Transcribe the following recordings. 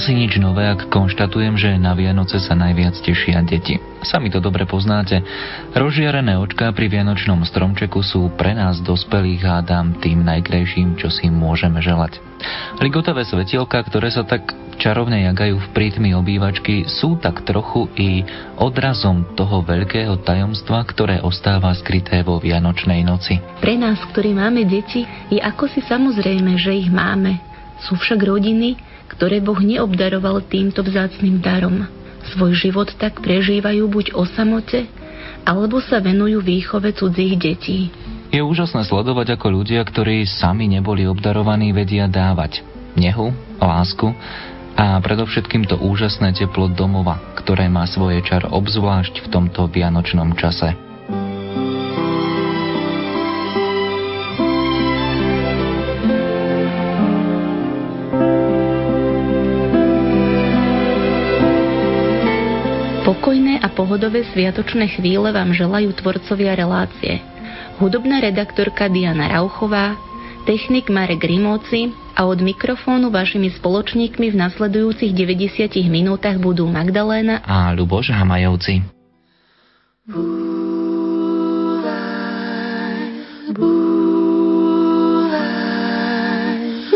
Asi nič nové, ak konštatujem, že na Vianoce sa najviac tešia deti. Sami to dobre poznáte. Rozžiarené očká pri vianočnom stromčeku sú pre nás dospelých hádam tým najkrajším, čo si môžeme želať. Ligotavé svetielka, ktoré sa tak čarovne jagajú v prítmi obývačky, sú tak trochu i odrazom toho veľkého tajomstva, ktoré ostáva skryté vo Vianočnej noci. Pre nás, ktorí máme deti, je ako si samozrejme, že ich máme. Sú však rodiny, ktoré Boh neobdaroval týmto vzácným darom. Svoj život tak prežívajú buď o samote, alebo sa venujú výchove cudzích detí. Je úžasné sledovať, ako ľudia, ktorí sami neboli obdarovaní, vedia dávať nehu, lásku a predovšetkým to úžasné teplo domova, ktoré má svoje čar obzvlášť v tomto vianočnom čase. Pohodové sviatočné chvíle vám želajú tvorcovia relácie. Hudobná redaktorka Diana Rauchová, technik Marek Rimóci a od mikrofónu vašimi spoločníkmi v nasledujúcich 90 minútach budú Magdaléna a Luboš Hamajovci.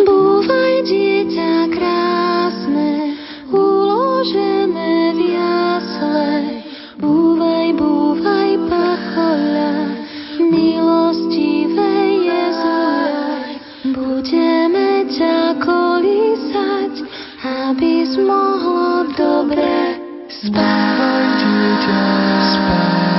Búvaj, dieťa krásne, uložené Búvaj, budeme ťa kolísať, aby mohlo dobre spať. Spať.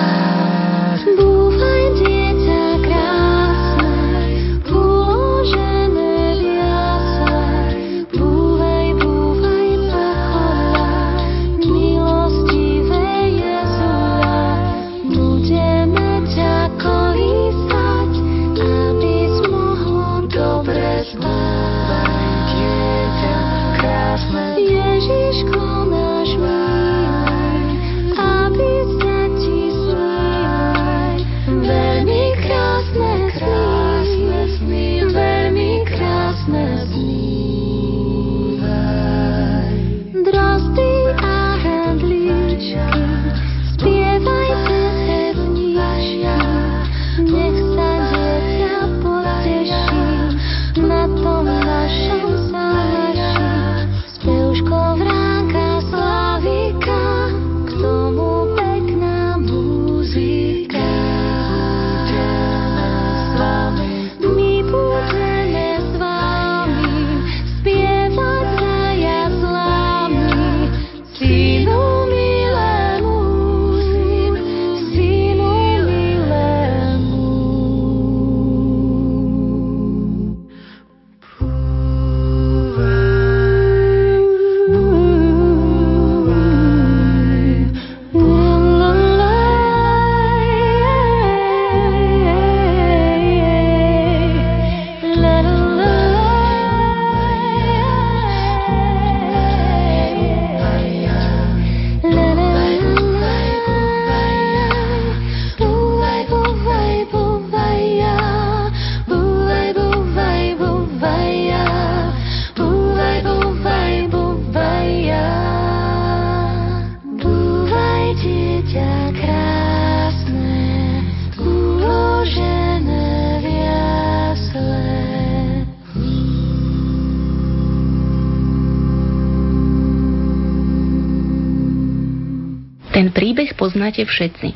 Poznáte všetci.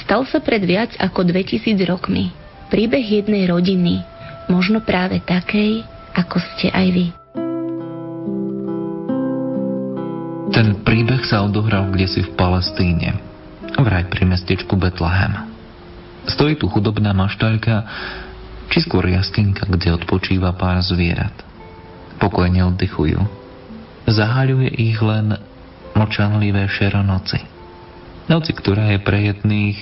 Stal sa pred viac ako 2000 rokmi. Príbeh jednej rodiny, možno práve takej, ako ste aj vy. Ten príbeh sa odohral kde si v Palestíne, vraj pri mestečku Betlehem. Stojí tu chudobná maštaľka, či skôr jaskinka, kde odpočíva pár zvierat. Pokojne oddychujú. Zahaľuje ich len močanlivé šero noci. Noci, ktorá je pre jedných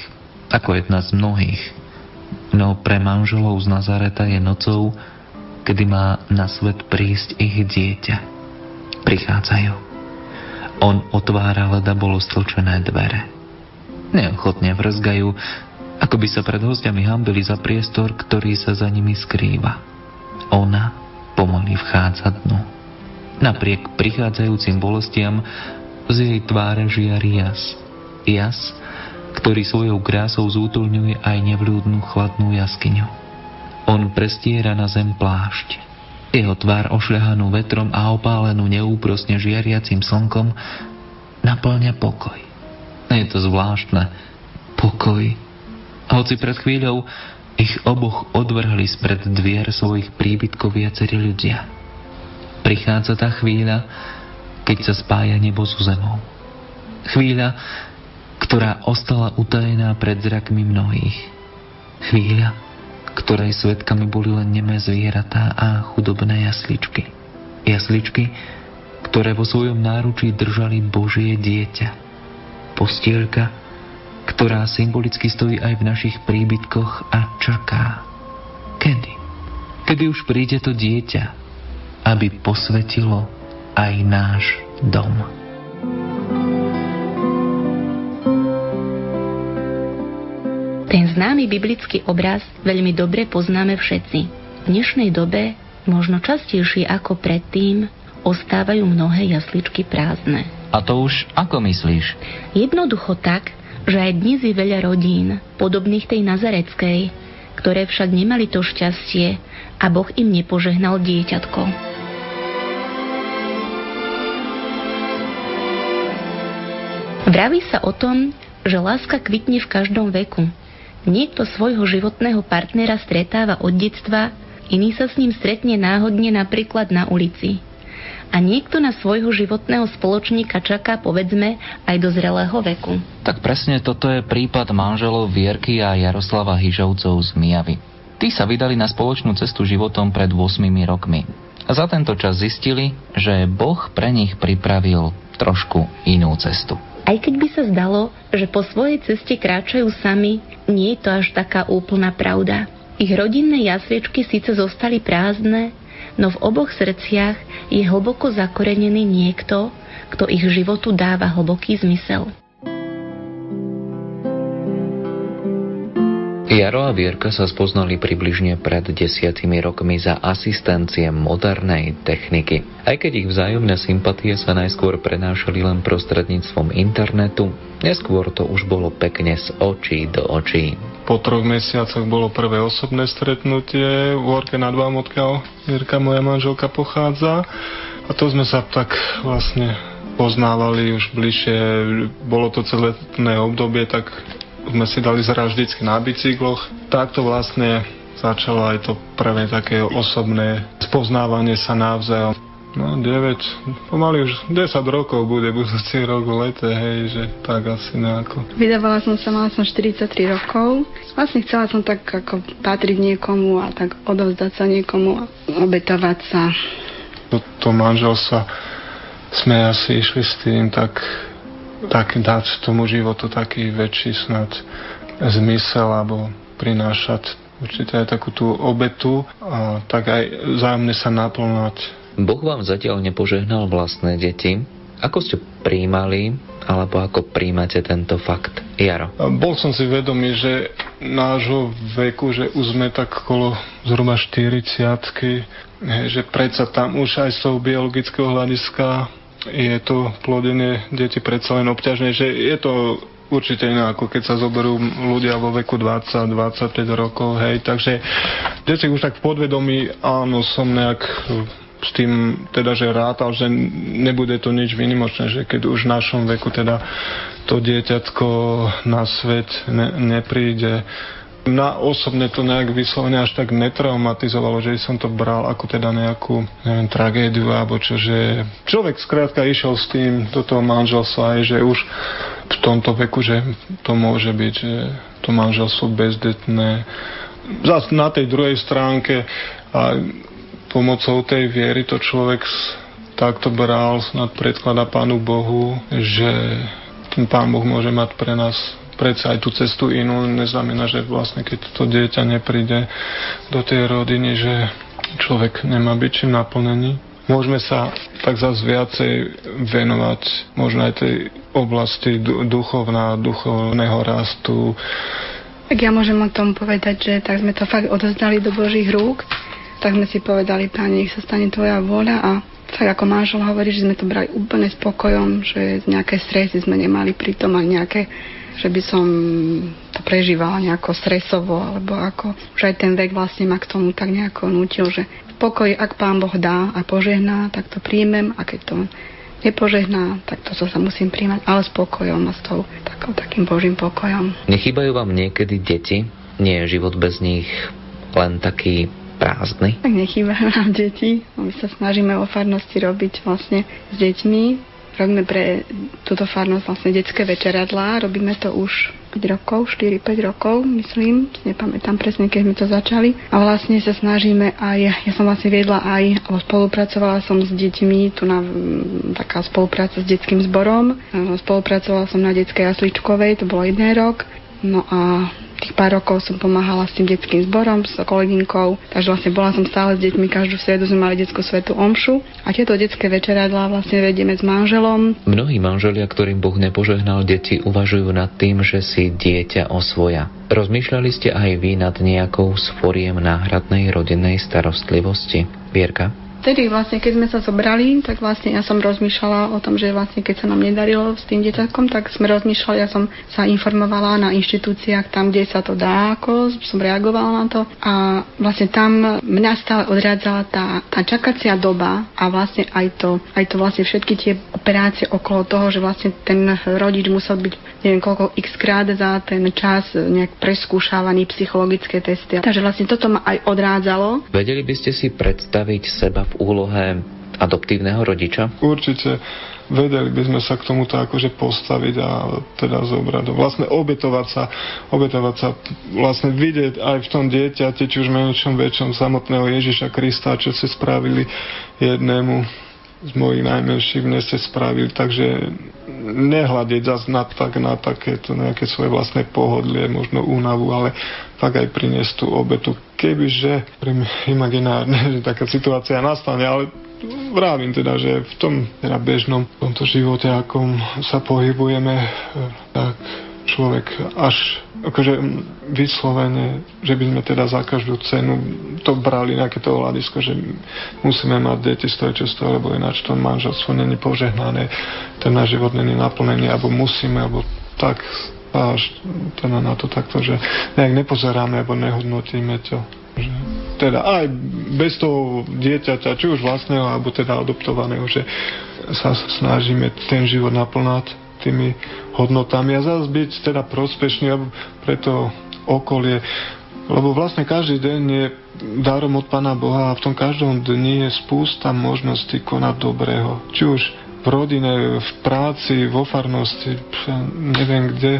ako jedna z mnohých. No pre manželov z Nazareta je nocou, kedy má na svet prísť ich dieťa. Prichádzajú. On otvára leda bolo stlčené dvere. Neochotne vrzgajú, ako by sa pred hostiami hambili za priestor, ktorý sa za nimi skrýva. Ona pomaly vchádza dnu. Napriek prichádzajúcim bolestiam z jej tváre žiari jas. Jas, ktorý svojou krásou zútulňuje aj nevľúdnu chladnú jaskyňu. On prestiera na zem plášť. Jeho tvár ošľahanú vetrom a opálenú neúprosne žiariacim slnkom naplňa pokoj. Je to zvláštne. Pokoj hoci pred chvíľou ich oboch odvrhli spred dvier svojich príbytkov viacerí ľudia. Prichádza tá chvíľa, keď sa spája nebo so zemou. Chvíľa, ktorá ostala utajená pred zrakmi mnohých. Chvíľa, ktorej svetkami boli len nemé zvieratá a chudobné jasličky. Jasličky, ktoré vo svojom náručí držali Božie dieťa. Postielka, ktorá symbolicky stojí aj v našich príbytkoch a čaká. Kedy? Kedy už príde to dieťa, aby posvetilo aj náš dom. Ten známy biblický obraz veľmi dobre poznáme všetci. V dnešnej dobe, možno častejšie ako predtým, ostávajú mnohé jasličky prázdne. A to už ako myslíš? Jednoducho tak, že aj dnes je veľa rodín, podobných tej nazareckej, ktoré však nemali to šťastie a Boh im nepožehnal dieťatko. Vraví sa o tom, že láska kvitne v každom veku. Niekto svojho životného partnera stretáva od detstva, iný sa s ním stretne náhodne napríklad na ulici a niekto na svojho životného spoločníka čaká, povedzme, aj do zrelého veku. Tak presne toto je prípad manželov Vierky a Jaroslava Hyžovcov z Mijavy. Tí sa vydali na spoločnú cestu životom pred 8 rokmi. A za tento čas zistili, že Boh pre nich pripravil trošku inú cestu. Aj keď by sa zdalo, že po svojej ceste kráčajú sami, nie je to až taká úplná pravda. Ich rodinné jasliečky síce zostali prázdne, no v oboch srdciach je hlboko zakorenený niekto, kto ich životu dáva hlboký zmysel. Jaro a Vierka sa spoznali približne pred desiatimi rokmi za asistencie modernej techniky. Aj keď ich vzájomné sympatie sa najskôr prenášali len prostredníctvom internetu, neskôr to už bolo pekne z očí do očí. Po troch mesiacoch bolo prvé osobné stretnutie v Orke nad Vám, odkiaľ Vierka, moja manželka, pochádza. A to sme sa tak vlastne poznávali už bližšie. Bolo to celé obdobie tak sme si dali zrať vždycky na bicykloch. Takto vlastne začalo aj to prvé také osobné spoznávanie sa navzájom. No 9, pomaly už 10 rokov bude budúci rok v lete, hej, že tak asi nejako. Vydávala som sa, mala som 43 rokov. Vlastne chcela som tak ako patriť niekomu a tak odovzdať sa niekomu a obetovať sa. Do to manželstva sme asi išli s tým tak tak dať tomu životu taký väčší snad zmysel alebo prinášať určite aj takú tú obetu a tak aj zájomne sa naplňať. Boh vám zatiaľ nepožehnal vlastné deti. Ako ste príjmali alebo ako príjmate tento fakt? Jaro. Bol som si vedomý, že nášho veku, že už sme tak okolo zhruba 40 že predsa tam už aj z toho biologického hľadiska je to plodenie deti predsa len obťažné, že je to určite iné, ako keď sa zoberú ľudia vo veku 20-25 rokov, hej, takže deti už tak v podvedomí, áno, som nejak s tým teda, že rátal, že nebude to nič výnimočné, že keď už v našom veku teda to dieťatko na svet ne, nepríde, Na osobne to nejak vyslovene až tak netraumatizovalo, že som to bral ako teda nejakú, neviem, tragédiu alebo čo, že človek skrátka išiel s tým do toho manželstva aj, že už v tomto veku, že to môže byť, že to manželstvo bezdetné. Zas na tej druhej stránke a pomocou tej viery to človek takto bral, snad predklada Pánu Bohu, že ten Pán Boh môže mať pre nás predsa aj tú cestu inú, neznamená, že vlastne keď to dieťa nepríde do tej rodiny, že človek nemá byť čím naplnený. Môžeme sa tak zase viacej venovať možno aj tej oblasti duchovná, duchovného rastu. Tak ja môžem o tom povedať, že tak sme to fakt odozdali do Božích rúk, tak sme si povedali, Pane, nech sa stane Tvoja vôľa a tak ako manžel hovorí, že sme to brali úplne spokojom, že nejaké stresy sme nemali pri tom a nejaké že by som to prežívala nejako stresovo, alebo ako, že aj ten vek vlastne ma k tomu tak nejako nutil, že pokoj, ak Pán Boh dá a požehná, tak to príjmem a keď to nepožehná, tak to sa musím príjmať, ale s pokojom a s tou takou, takým Božím pokojom. Nechýbajú vám niekedy deti? Nie je život bez nich len taký prázdny? Tak nechýbajú nám deti. My sa snažíme o farnosti robiť vlastne s deťmi, Robíme pre túto farnosť vlastne detské večeradlá. Robíme to už 5 rokov, 4-5 rokov, myslím. Nepamätám presne, keď sme to začali. A vlastne sa snažíme aj, ja som vlastne viedla aj, alebo spolupracovala som s deťmi, tu na taká spolupráca s detským zborom. Spolupracovala som na detskej jasličkovej, to bolo jeden rok. No a tých pár rokov som pomáhala s tým detským zborom, s kolegynkou, takže vlastne bola som stále s deťmi, každú stredu sme mali detskú svetu omšu a tieto detské večeradlá vlastne vedieme s manželom. Mnohí manželia, ktorým Boh nepožehnal deti, uvažujú nad tým, že si dieťa osvoja. Rozmýšľali ste aj vy nad nejakou z foriem náhradnej rodinnej starostlivosti? Vierka? Vtedy vlastne, keď sme sa zobrali, tak vlastne ja som rozmýšľala o tom, že vlastne keď sa nám nedarilo s tým dieťatkom, tak sme rozmýšľali, ja som sa informovala na inštitúciách tam, kde sa to dá, ako som reagovala na to a vlastne tam mňa stále odrádzala tá, tá čakacia doba a vlastne aj to, aj to vlastne všetky tie operácie okolo toho, že vlastne ten rodič musel byť neviem koľko x krát za ten čas nejak preskúšavaný psychologické testy. Takže vlastne toto ma aj odrádzalo. Vedeli by ste si predstaviť seba v úlohe adoptívneho rodiča? Určite vedeli by sme sa k tomuto akože postaviť a teda zobrať. Vlastne obetovať sa, obetovať sa, vlastne vidieť aj v tom dieťate, či už menšom, väčšom samotného Ježiša Krista, čo ste spravili jednému z mojich najmenších mne ste spravili, takže nehľadiť zase na, tak, na takéto nejaké svoje vlastné pohodlie, možno únavu, ale fakt aj priniesť tú obetu. Kebyže imaginárne, že taká situácia nastane, ale vravím teda, že v tom teda bežnom tomto živote, akom sa pohybujeme, tak človek až akože vyslovene, že by sme teda za každú cenu to brali nejaké to hľadisko, že musíme mať deti stojí čo stojí, lebo ináč to manželstvo není požehnané, ten náš život není naplnený, alebo musíme, alebo tak až teda na to takto, že nejak nepozeráme, alebo nehodnotíme to. Že teda aj bez toho dieťaťa, či už vlastného, alebo teda adoptovaného, že sa snažíme ten život naplnať tými hodnotami a zase byť teda prospešný pre to okolie. Lebo vlastne každý deň je darom od Pána Boha a v tom každom dni je spústa možností konať dobrého. Či už rodine, v práci, vo farnosti, neviem kde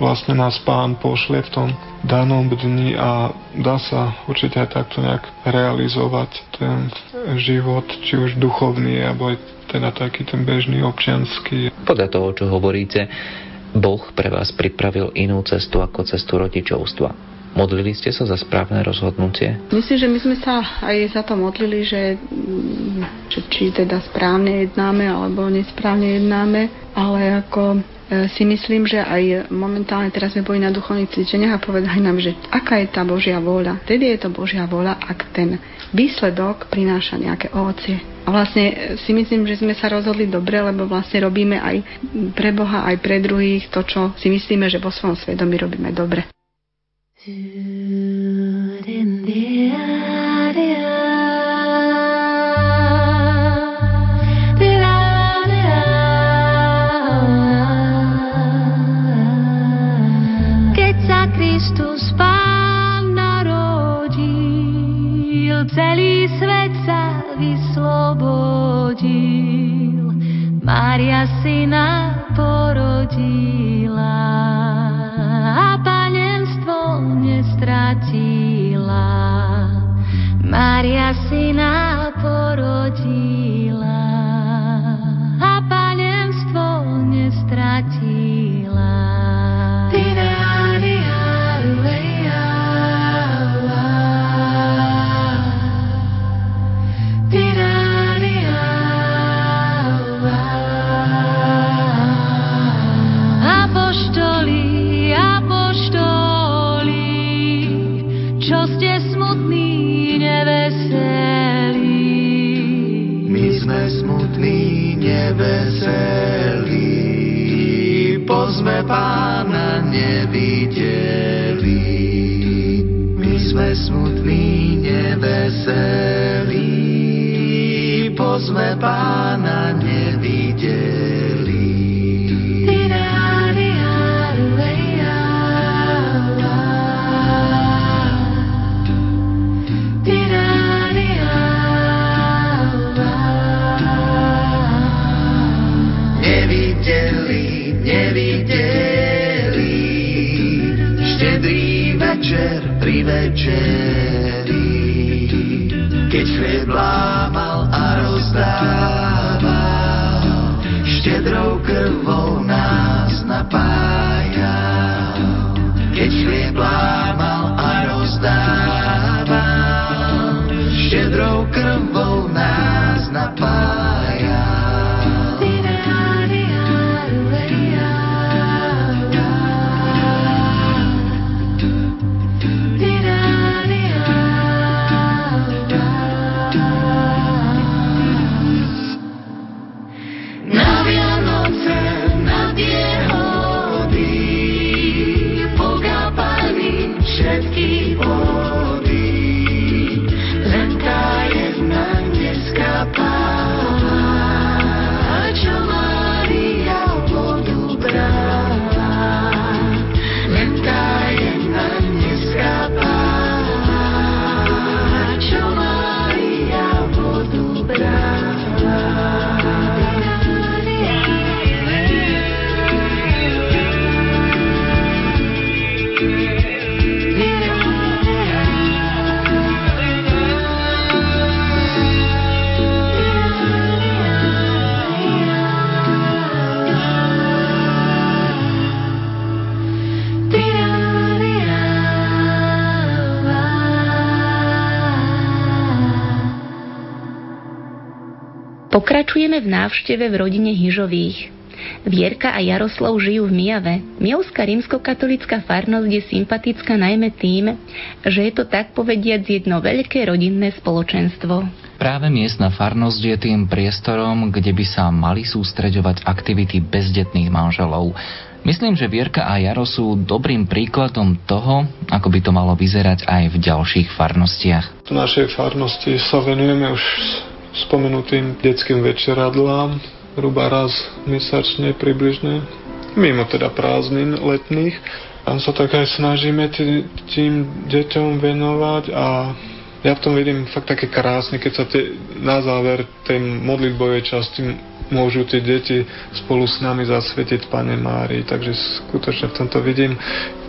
vlastne nás Pán pošle v tom danom dni a dá sa určite aj takto nejak realizovať ten život, či už duchovný, alebo aj teda taký ten bežný občianský. Podľa toho, čo hovoríte, Boh pre vás pripravil inú cestu ako cestu rodičovstva. Modlili ste sa za správne rozhodnutie? Myslím, že my sme sa aj za to modlili, že, že či teda správne jednáme alebo nesprávne jednáme, ale ako E, si myslím, že aj momentálne teraz sme boli na duchovných cvičeniach a povedali nám, že aká je tá Božia vôľa. Tedy je to Božia vôľa, ak ten výsledok prináša nejaké ovocie. A vlastne si myslím, že sme sa rozhodli dobre, lebo vlastne robíme aj pre Boha, aj pre druhých to, čo si myslíme, že vo svojom svedomí robíme dobre. Maria Sina por pána nevideli. My sme smutní, neveselí, pozme pána nevideli. Pri Pokračujeme v návšteve v rodine Hyžových. Vierka a Jaroslav žijú v Mijave. Mijovská rímskokatolická farnosť je sympatická najmä tým, že je to tak povediac jedno veľké rodinné spoločenstvo. Práve miestna farnosť je tým priestorom, kde by sa mali sústreďovať aktivity bezdetných manželov. Myslím, že Vierka a Jaro sú dobrým príkladom toho, ako by to malo vyzerať aj v ďalších farnostiach. V našej farnosti sa venujeme už spomenutým detským večeradlám, hruba raz mesačne približne, mimo teda prázdnin letných. Tam sa tak aj snažíme tý, tým deťom venovať a ja v tom vidím fakt také krásne, keď sa tie, na záver tej modlitbovej časti môžu tie deti spolu s nami zasvetiť Pane Márii, takže skutočne v tomto vidím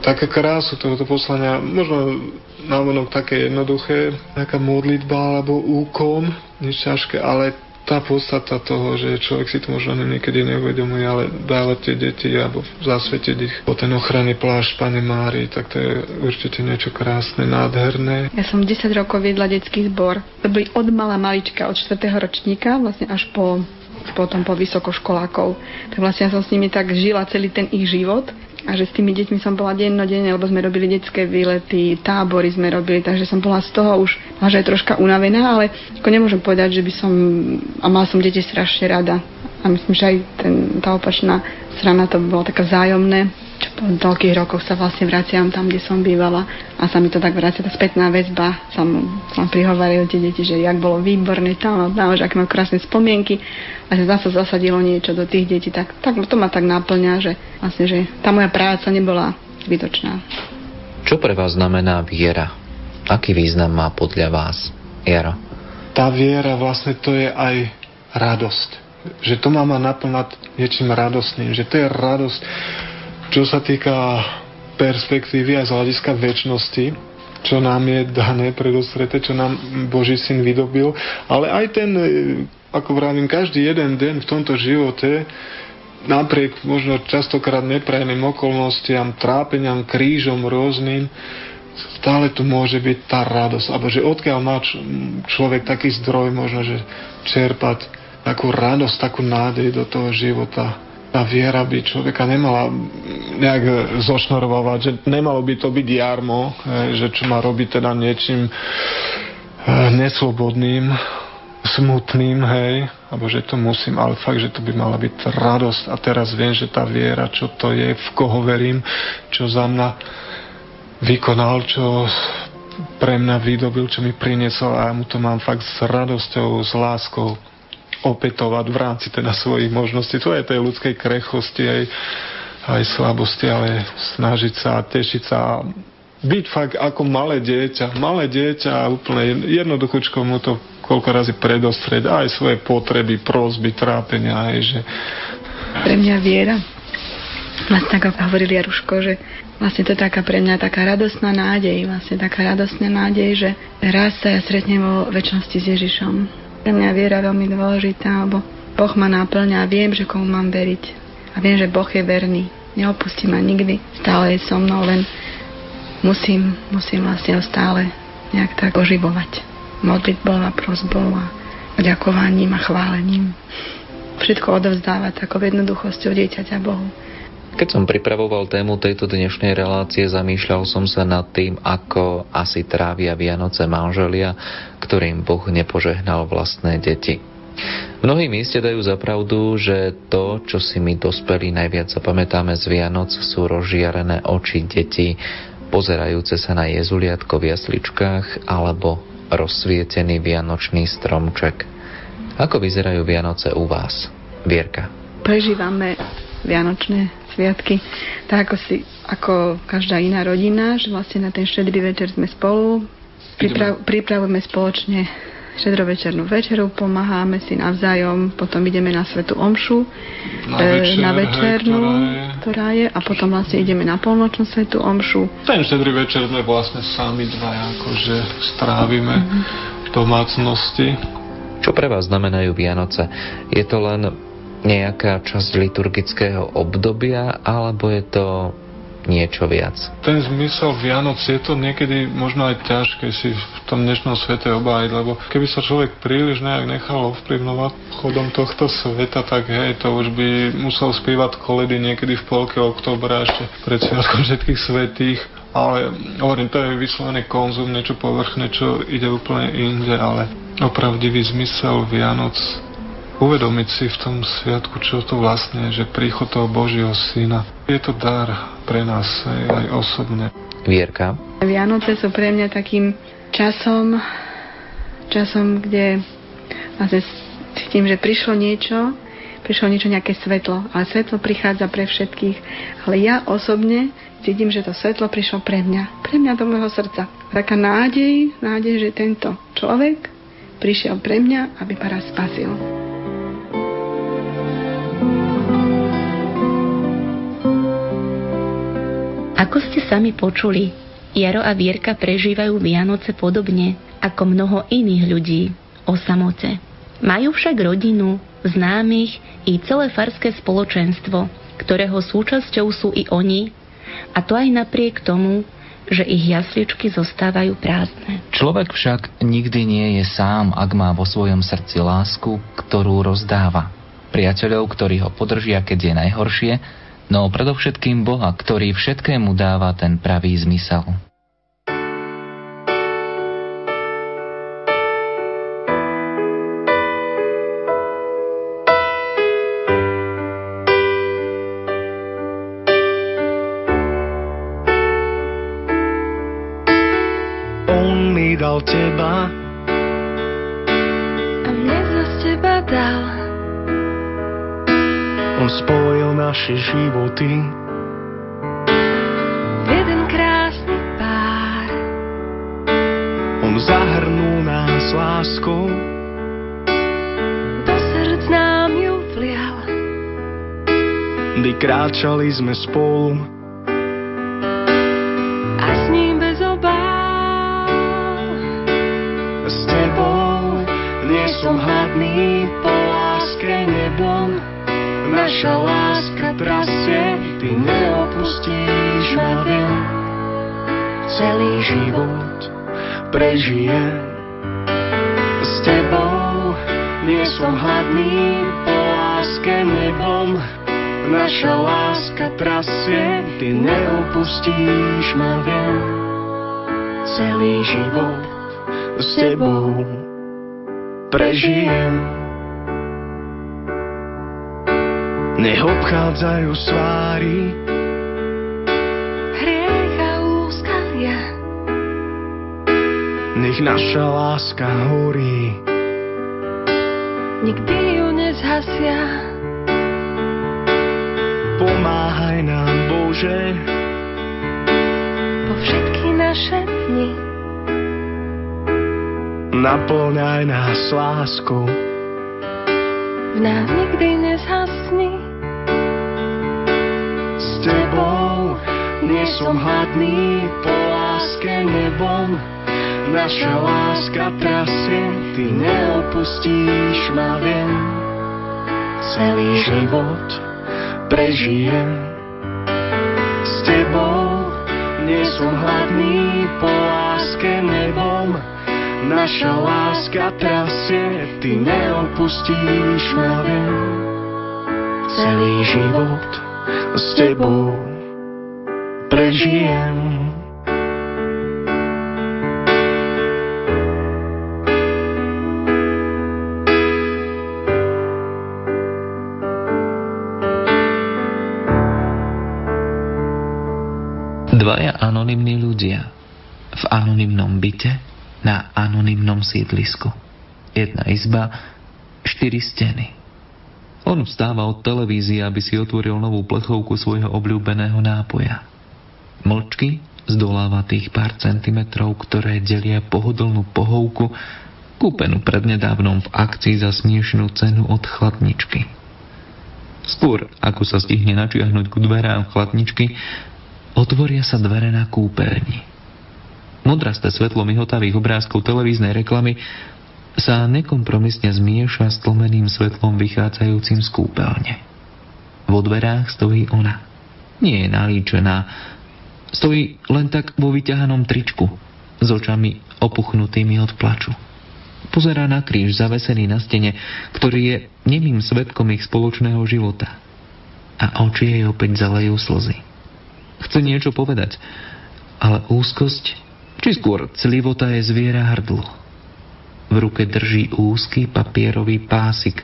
také krásu tohoto poslania, možno návonok také jednoduché, taká modlitba alebo úkon, nič ťažké, ale tá podstata toho, že človek si to možno niekedy neuvedomuje, ale dávať tie deti alebo zasvetiť ich po ten ochranný plášť Pane Mári, tak to je určite niečo krásne, nádherné. Ja som 10 rokov viedla detský zbor. To boli od mala malička, od 4. ročníka, vlastne až po potom po vysokoškolákov. Tak vlastne ja som s nimi tak žila celý ten ich život a že s tými deťmi som bola dennodenne, lebo sme robili detské výlety, tábory sme robili, takže som bola z toho už aj troška unavená, ale ako nemôžem povedať, že by som, a mala som deti strašne rada. A myslím, že aj ten, tá opačná strana to bolo také vzájomné, po toľkých rokoch sa vlastne vraciam tam, kde som bývala a sa mi to tak vracia, tá spätná väzba, sa tam prihovarujú tie deti, že jak bolo výborné tam, naozaj, aké majú krásne spomienky a že zase zasadilo niečo do tých detí, tak, tak to ma tak naplňa, že vlastne, že tá moja práca nebola zbytočná. Čo pre vás znamená viera? Aký význam má podľa vás? Jaro. Tá viera vlastne to je aj radosť. Že to má ma naplnať niečím radostným. Že to je radosť, čo sa týka perspektívy aj z hľadiska väčšnosti, čo nám je dané predostreté, čo nám Boží syn vydobil, ale aj ten, e, ako vravím, každý jeden deň v tomto živote napriek možno častokrát neprajným okolnostiam, trápeniam, krížom rôznym, stále tu môže byť tá radosť, alebo že odkiaľ má človek taký zdroj možno, že čerpať takú radosť, takú nádej do toho života. Tá viera by človeka nemala nejak zošnorovať, že nemalo by to byť jarmo, že čo má robiť teda niečím eh, neslobodným, smutným, hej, alebo že to musím, ale fakt, že to by mala byť radosť. A teraz viem, že tá viera, čo to je, v koho verím, čo za mňa vykonal, čo pre mňa vydobil, čo mi priniesol a ja mu to mám fakt s radosťou, s láskou opätovať v rámci teda svojich možností, to je tej ľudskej krechosti aj, aj slabosti, ale snažiť sa, tešiť sa byť fakt ako malé dieťa. Malé dieťa úplne jednoduchúčko mu to koľko razy predostred aj svoje potreby, prosby, trápenia. Aj, že... Pre mňa viera, vlastne ako hovoril Jaruško, že vlastne to je taká pre mňa taká radostná nádej, vlastne taká radostná nádej, že raz sa ja stretnem vo väčšnosti s Ježišom. Pre mňa viera veľmi dôležitá, lebo Boh ma náplňa a viem, že komu mám veriť. A viem, že Boh je verný. Neopustí ma nikdy. Stále je so mnou, len musím, musím vlastne ho stále nejak tak oživovať. Modlitbou a prosbou a ďakovaním a chválením. Všetko odovzdávať takou jednoduchosťou dieťaťa Bohu. Keď som pripravoval tému tejto dnešnej relácie, zamýšľal som sa nad tým, ako asi trávia Vianoce manželia, ktorým Boh nepožehnal vlastné deti. Mnohí mi iste dajú za pravdu, že to, čo si my dospelí najviac zapamätáme z Vianoc, sú rozžiarené oči detí, pozerajúce sa na jezuliatko v jasličkách alebo rozsvietený vianočný stromček. Ako vyzerajú Vianoce u vás? Vierka. Prežívame Vianočné sviatky tak ako, si, ako každá iná rodina, že vlastne na ten štedrý večer sme spolu, priprav, pripravujeme spoločne štedrovečernú večeru, pomáhame si navzájom, potom ideme na Svetu Omšu, Na večer, na večernú, hej, ktorá je- ktorá je, a potom vlastne ideme na polnočnú Svetu Omšu. Ten štedrý večer sme vlastne sami dva akože strávime v domácnosti. Čo pre vás znamenajú Vianoce? Je to len nejaká časť liturgického obdobia, alebo je to niečo viac? Ten zmysel Vianoc je to niekedy možno aj ťažké si v tom dnešnom svete obájiť, lebo keby sa človek príliš nejak nechal ovplyvňovať chodom tohto sveta, tak hej, to už by musel spievať koledy niekedy v polke oktobra ešte pred sviatkom všetkých svetých. Ale hovorím, to je vyslovený konzum, niečo povrchné, čo ide úplne inde, ale opravdivý zmysel Vianoc uvedomiť si v tom sviatku, čo to vlastne je, že príchod toho Božieho Syna. Je to dar pre nás aj, aj osobne. Vierka? Vianoce sú pre mňa takým časom, časom, kde vlastne cítim, že prišlo niečo, prišlo niečo, nejaké svetlo. Ale svetlo prichádza pre všetkých. Ale ja osobne cítim, že to svetlo prišlo pre mňa. Pre mňa do môjho srdca. Taká nádej, nádej, že tento človek prišiel pre mňa, aby ma raz spasil. Ako ste sami počuli, Jaro a Vierka prežívajú Vianoce podobne ako mnoho iných ľudí o samote. Majú však rodinu, známych i celé farské spoločenstvo, ktorého súčasťou sú i oni, a to aj napriek tomu, že ich jasličky zostávajú prázdne. Človek však nikdy nie je sám, ak má vo svojom srdci lásku, ktorú rozdáva. Priateľov, ktorí ho podržia, keď je najhoršie, no predovšetkým Boha, ktorý všetkému dáva ten pravý zmysel. Dal teba, spojil naše životy. jeden krásny pár. On zahrnul nás láskou. Do srdc nám ju vlial. Kdy kráčali sme spolu, Naša láska trasie, ty neopustíš ma viem. Celý život prežijem s tebou. Nie som hladný po láske nebom. Naša láska trasie, ty neopustíš ma viem. Celý život s tebou prežijem. Nech obchádzajú svári, Hriech a úskalia. nech naša láska horí. Nikdy ju nezhasia. Pomáhaj nám, Bože, Po všetky naše dni. naplňaj nás láskou. V nás nikdy nezhasni. Nie som hladný po láske nebom. Naša láska trasie, ty neopustíš ma viem. Celý život prežijem s tebou. Nie som hladný po láske nebom. Naša láska trasie, ty neopustíš ma viem. Celý život s tebou prežijem. Dvaja anonymní ľudia v anonymnom byte na anonymnom sídlisku. Jedna izba, štyri steny. On vstáva od televízie, aby si otvoril novú plechovku svojho obľúbeného nápoja. Mlčky zdoláva tých pár centimetrov, ktoré delia pohodlnú pohovku, kúpenú prednedávnom v akcii za smiešnú cenu od chladničky. Skôr, ako sa stihne načiahnuť ku dverám chladničky, otvoria sa dvere na kúpeľni. Modrasté svetlo mihotavých obrázkov televíznej reklamy sa nekompromisne zmieša s tlmeným svetlom vychádzajúcim z kúpeľne. Vo dverách stojí ona. Nie je nalíčená. Stojí len tak vo vyťahanom tričku, s očami opuchnutými od plaču. Pozerá na kríž zavesený na stene, ktorý je nemým svetkom ich spoločného života. A oči jej opäť zalejú slzy. Chce niečo povedať, ale úzkosť, či skôr clivota je zviera hrdlo. V ruke drží úzky papierový pásik,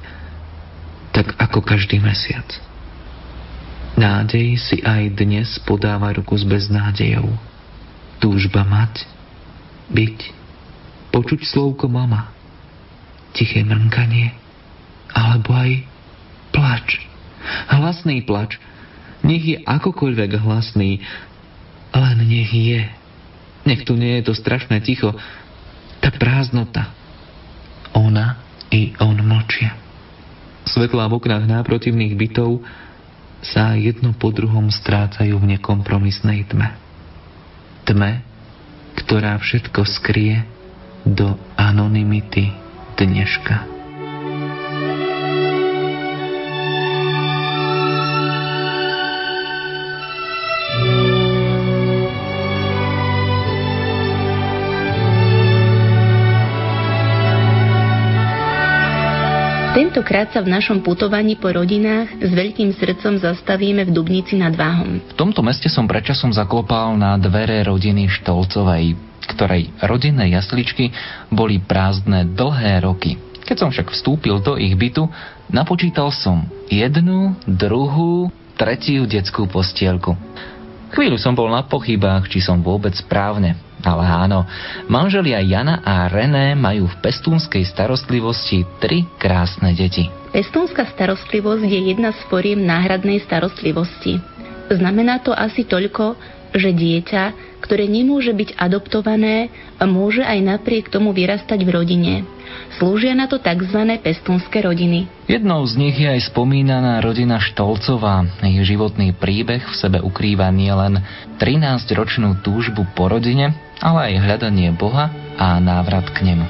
tak ako každý mesiac. Nádej si aj dnes podáva ruku s beznádejou. Túžba mať, byť, počuť slovko mama, tiché mrnkanie, alebo aj plač. Hlasný plač, nech je akokoľvek hlasný, len nech je. Nech tu nie je to strašné ticho, tá prázdnota. Ona i on mlčia. Svetlá v oknách náprotivných bytov sa jedno po druhom strácajú v nekompromisnej tme. Tme, ktorá všetko skrie do anonymity dneška. Tentokrát sa v našom putovaní po rodinách s veľkým srdcom zastavíme v Dubnici nad Váhom. V tomto meste som predčasom zaklopal na dvere rodiny Štolcovej, ktorej rodinné jasličky boli prázdne dlhé roky. Keď som však vstúpil do ich bytu, napočítal som jednu, druhú, tretiu detskú postielku. Chvíľu som bol na pochybách, či som vôbec správne. Ale áno, manželia Jana a René majú v pestúnskej starostlivosti tri krásne deti. Pestúnska starostlivosť je jedna z foriem náhradnej starostlivosti. Znamená to asi toľko, že dieťa, ktoré nemôže byť adoptované, môže aj napriek tomu vyrastať v rodine. Slúžia na to tzv. pestunské rodiny. Jednou z nich je aj spomínaná rodina Štolcová. Jej životný príbeh v sebe ukrýva nielen 13-ročnú túžbu po rodine, ale aj hľadanie Boha a návrat k nemu.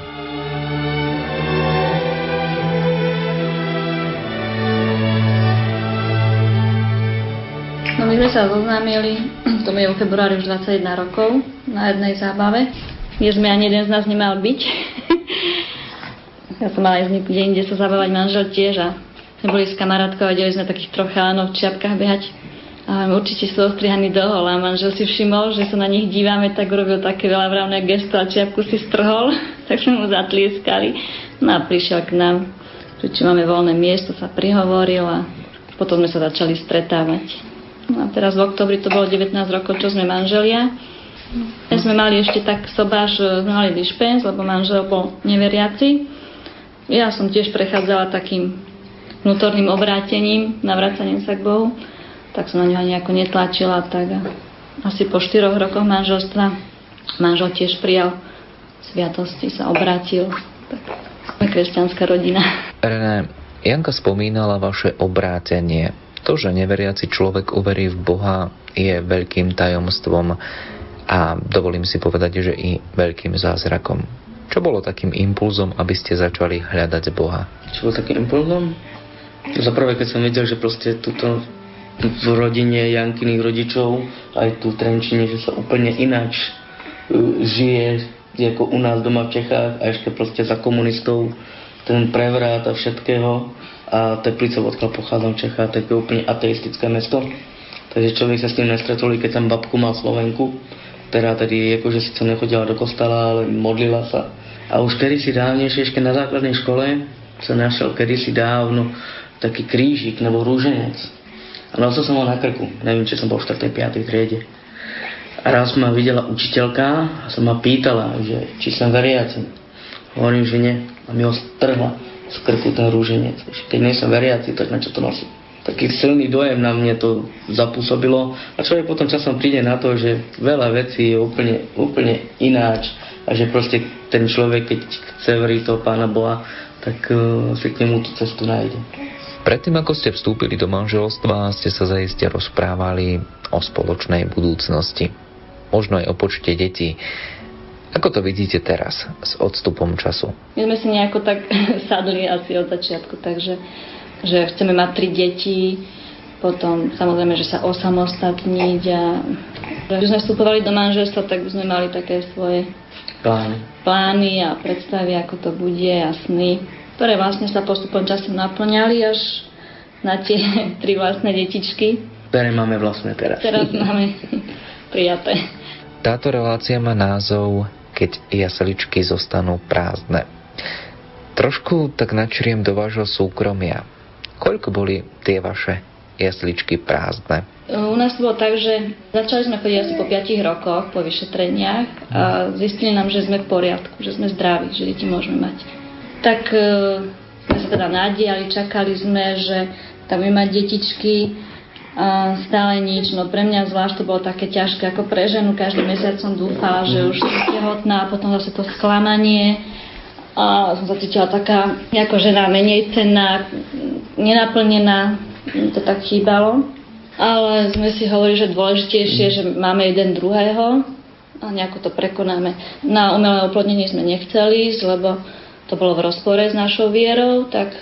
No my sme sa zoznámili, to je v februári už 21 rokov, na jednej zábave, kde sme ani jeden z nás nemal byť. ja som mala ísť deň, kde sa zabávať manžel tiež a sme boli s kamarátkou a videli sme takých troch chalanov v čiapkách behať. A určite sú ostrihaní do hola. Manžel si všimol, že sa na nich dívame, tak urobil také veľa vravné gesto a čiapku si strhol. tak sme mu zatlieskali. No a prišiel k nám, že či máme voľné miesto, sa prihovoril a potom sme sa začali stretávať. No a teraz v oktobri to bolo 19 rokov, čo sme manželia. My sme mali ešte tak sobáš, sme mali dispens, lebo manžel bol neveriaci. Ja som tiež prechádzala takým vnútorným obrátením, navracaním sa k Bohu, tak som na ňo nejako netlačila. Tak asi po 4 rokoch manželstva manžel tiež prijal sviatosti, sa obrátil. Tak sme kresťanská rodina. René, Janka spomínala vaše obrátenie. To, že neveriaci človek uverí v Boha, je veľkým tajomstvom a dovolím si povedať, že i veľkým zázrakom. Čo bolo takým impulzom, aby ste začali hľadať Boha? Čo bolo takým impulzom? Za prvé, keď som videl, že proste túto v rodine Jankyných rodičov, aj tu v Trenčine, že sa úplne ináč uh, žije ako u nás doma v Čechách a ešte proste za komunistov ten prevrat a všetkého a Teplice, odkiaľ pochádzam Čecha, tak je úplne ateistické mesto. Takže človek sa s tým nestretol, keď tam babku mal Slovenku, ktorá tedy akože síce nechodila do kostola, ale modlila sa. A už kedysi dávnejšie, ešte na základnej škole, sa našiel kedysi dávno taký krížik nebo rúženec. A nosil som ho na krku. Neviem, či som bol v 4. 5. triede. A raz ma videla učiteľka a sa ma pýtala, že či som veriaci. Hovorím, že nie. A mi ho strhla z krku ten rúženec. Keď nie som veriaci, tak na čo to nosím? Taký silný dojem na mne to zapôsobilo a človek potom časom príde na to, že veľa vecí je úplne, úplne ináč a že proste ten človek, keď chce veriť toho Pána Boha, tak uh, si k nemu tú cestu nájde. Predtým, ako ste vstúpili do manželstva, ste sa zaiste rozprávali o spoločnej budúcnosti. Možno aj o počte detí. Ako to vidíte teraz s odstupom času? My sme si nejako tak sadli asi od začiatku, takže že chceme mať tri deti, potom samozrejme, že sa osamostatniť a že sme vstupovali do manželstva, tak by sme mali také svoje plány. plány a predstavy, ako to bude a sny, ktoré vlastne sa postupom času naplňali až na tie tri vlastné detičky. Ktoré máme vlastné teraz. Teraz máme prijaté. Táto relácia má názov keď jasličky zostanú prázdne. Trošku tak načriem do vášho súkromia. Koľko boli tie vaše jasličky prázdne? U nás to bolo tak, že začali sme chodiť asi po 5 rokoch, po vyšetreniach a zistili nám, že sme v poriadku, že sme zdraví, že deti môžeme mať. Tak e, sme sa teda nadiali, čakali sme, že tam budeme mať detičky a stále nič. No pre mňa zvlášť to bolo také ťažké, ako pre ženu. Každý mesiac som dúfala, že už som tehotná a potom zase to sklamanie. A som sa cítila taká ako žena menej cenná, nenaplnená, to tak chýbalo. Ale sme si hovorili, že dôležitejšie, že máme jeden druhého a nejako to prekonáme. Na umelé oplodnenie sme nechceli ísť, lebo to bolo v rozpore s našou vierou, tak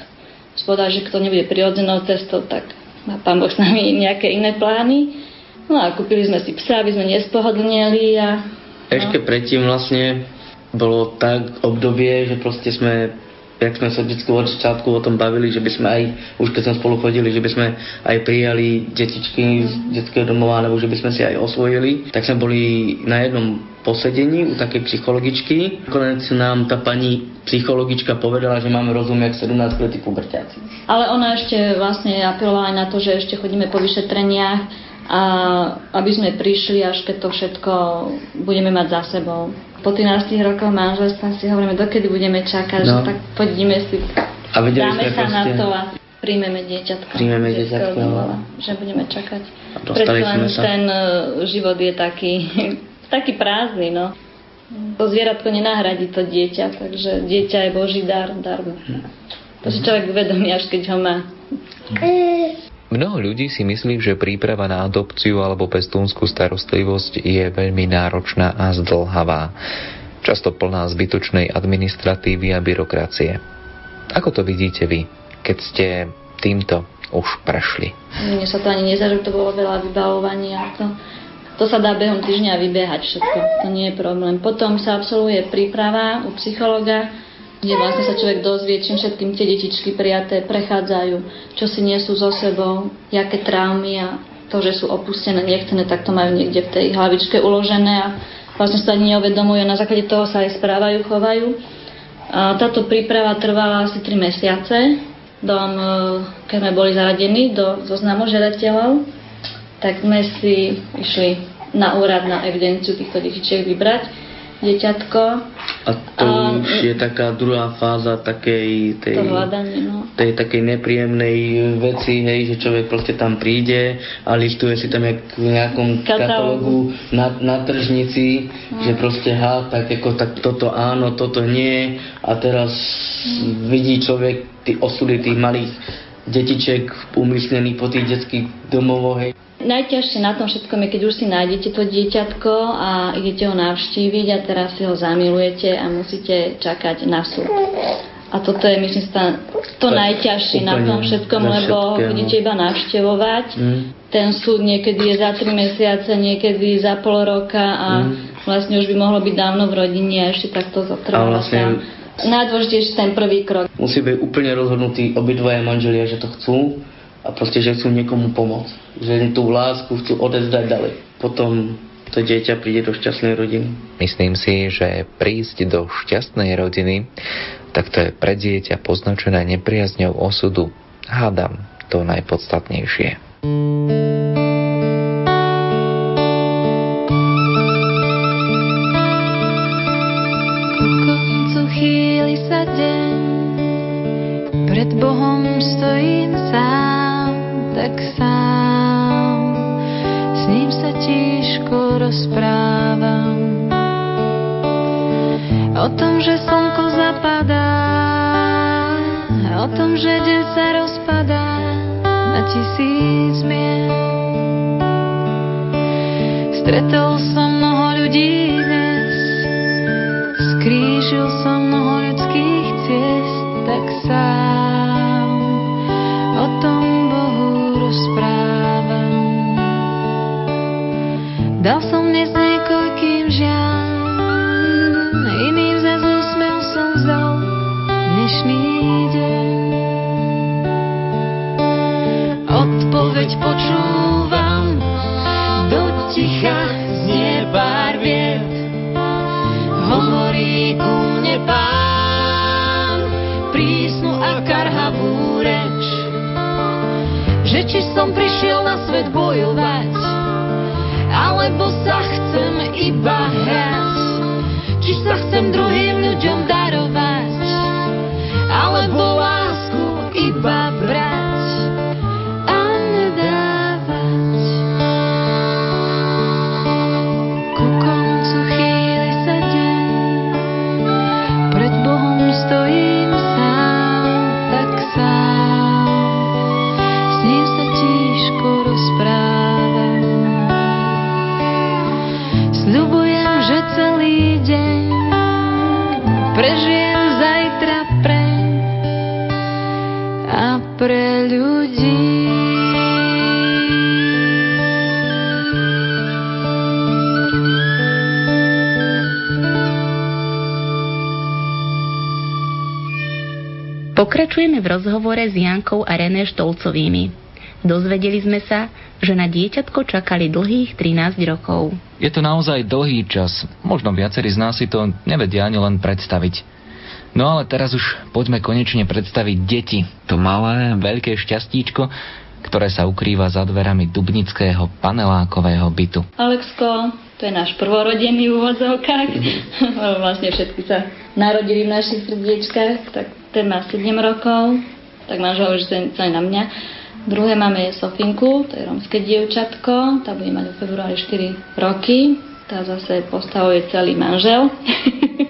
spodá, že kto nebude prirodzenou cestou, tak má pán Boh s nami nejaké iné plány. No a kúpili sme si psa, aby sme nespohodlnili a... No. Ešte predtým vlastne bolo tak obdobie, že proste sme jak sme sa vždy od začiatku o tom bavili, že by sme aj, už keď sme spolu chodili, že by sme aj prijali detičky z detského domova, alebo že by sme si aj osvojili, tak sme boli na jednom posedení u takej psychologičky. Konec nám tá pani psychologička povedala, že máme rozum jak 17 letí puberťáci. Ale ona ešte vlastne apelovala aj na to, že ešte chodíme po vyšetreniach a aby sme prišli, až keď to všetko budeme mať za sebou po 13 rokoch manželstva si hovoríme, dokedy budeme čakať, no. že tak poďme si, a dáme sa proste, na to. A... príjmeme dieťatko. Príjmeme dieťatko, no. Že budeme čakať. Predsa len sa. ten e, život je taký, taký prázdny, no. To zvieratko nenahradí to dieťa, takže dieťa je Boží dar, dar. To si človek uvedomí, až keď ho má. Mnoho ľudí si myslí, že príprava na adopciu alebo pestúnskú starostlivosť je veľmi náročná a zdlhavá. Často plná zbytočnej administratívy a byrokracie. Ako to vidíte vy, keď ste týmto už prešli? Mne sa to ani nezažil, to bolo veľa vybavovania. To, to sa dá behom týždňa vybehať všetko, to nie je problém. Potom sa absolvuje príprava u psychologa, kde vlastne sa človek dozvie, čím všetkým tie detičky prijaté prechádzajú, čo si nesú so sebou, jaké traumy a to, že sú opustené, nechcené, tak to majú niekde v tej hlavičke uložené a vlastne sa ani neuvedomujú na základe toho sa aj správajú, chovajú. A táto príprava trvala asi 3 mesiace. Dom, e, keď sme boli zaradení do zoznamu žiadateľov, tak sme si išli na úrad na evidenciu týchto detičiek vybrať dieťatko. A to A- už je taká druhá fáza takej tej, hľadanie, no. tej takej nepríjemnej veci, hej, že človek proste tam príde a listuje si tam jak v nejakom Katalógu. na, na tržnici, že proste ha, tak ako tak toto áno, toto nie a teraz vidí človek tí osudy tých malých detiček umyslených po tých detských domovoch, hej. Najťažšie na tom všetkom je, keď už si nájdete to dieťatko a idete ho navštíviť a teraz si ho zamilujete a musíte čakať na súd. A toto je, myslím, tá, to je najťažšie na tom všetkom, na lebo ho budete iba navštevovať. Mm. Ten súd niekedy je za 3 mesiace, niekedy za pol roka a Mm. vlastne už by mohlo byť dávno v rodine a ešte takto zotrváva A vlastne- tam. Najdôležitejšie ten prvý krok. Musí byť úplne rozhodnutí obidvaja manželia, že to chcú a proste, že chcú niekomu pomôcť. Že tú lásku chcú odezdať ďalej. Potom to dieťa príde do šťastnej rodiny. Myslím si, že prísť do šťastnej rodiny, tak to je pre dieťa poznačené nepriazňou osudu. Hádam to najpodstatnejšie. Ku Pokračujeme v rozhovore s Jankou a René Štolcovými. Dozvedeli sme sa, že na dieťatko čakali dlhých 13 rokov. Je to naozaj dlhý čas. Možno viacerí z nás si to nevedia ani len predstaviť. No ale teraz už poďme konečne predstaviť deti. To malé, veľké šťastíčko, ktoré sa ukrýva za dverami dubnického panelákového bytu. Alexko, to je náš prvorodený v úvodzovkách. vlastne všetky sa narodili v našich srdiečkách, tak ten má 7 rokov. tak manžel už celý na mňa. Druhé máme je Sofinku, to je romské dievčatko, tá bude mať v februári 4 roky. Tá zase postavuje celý manžel.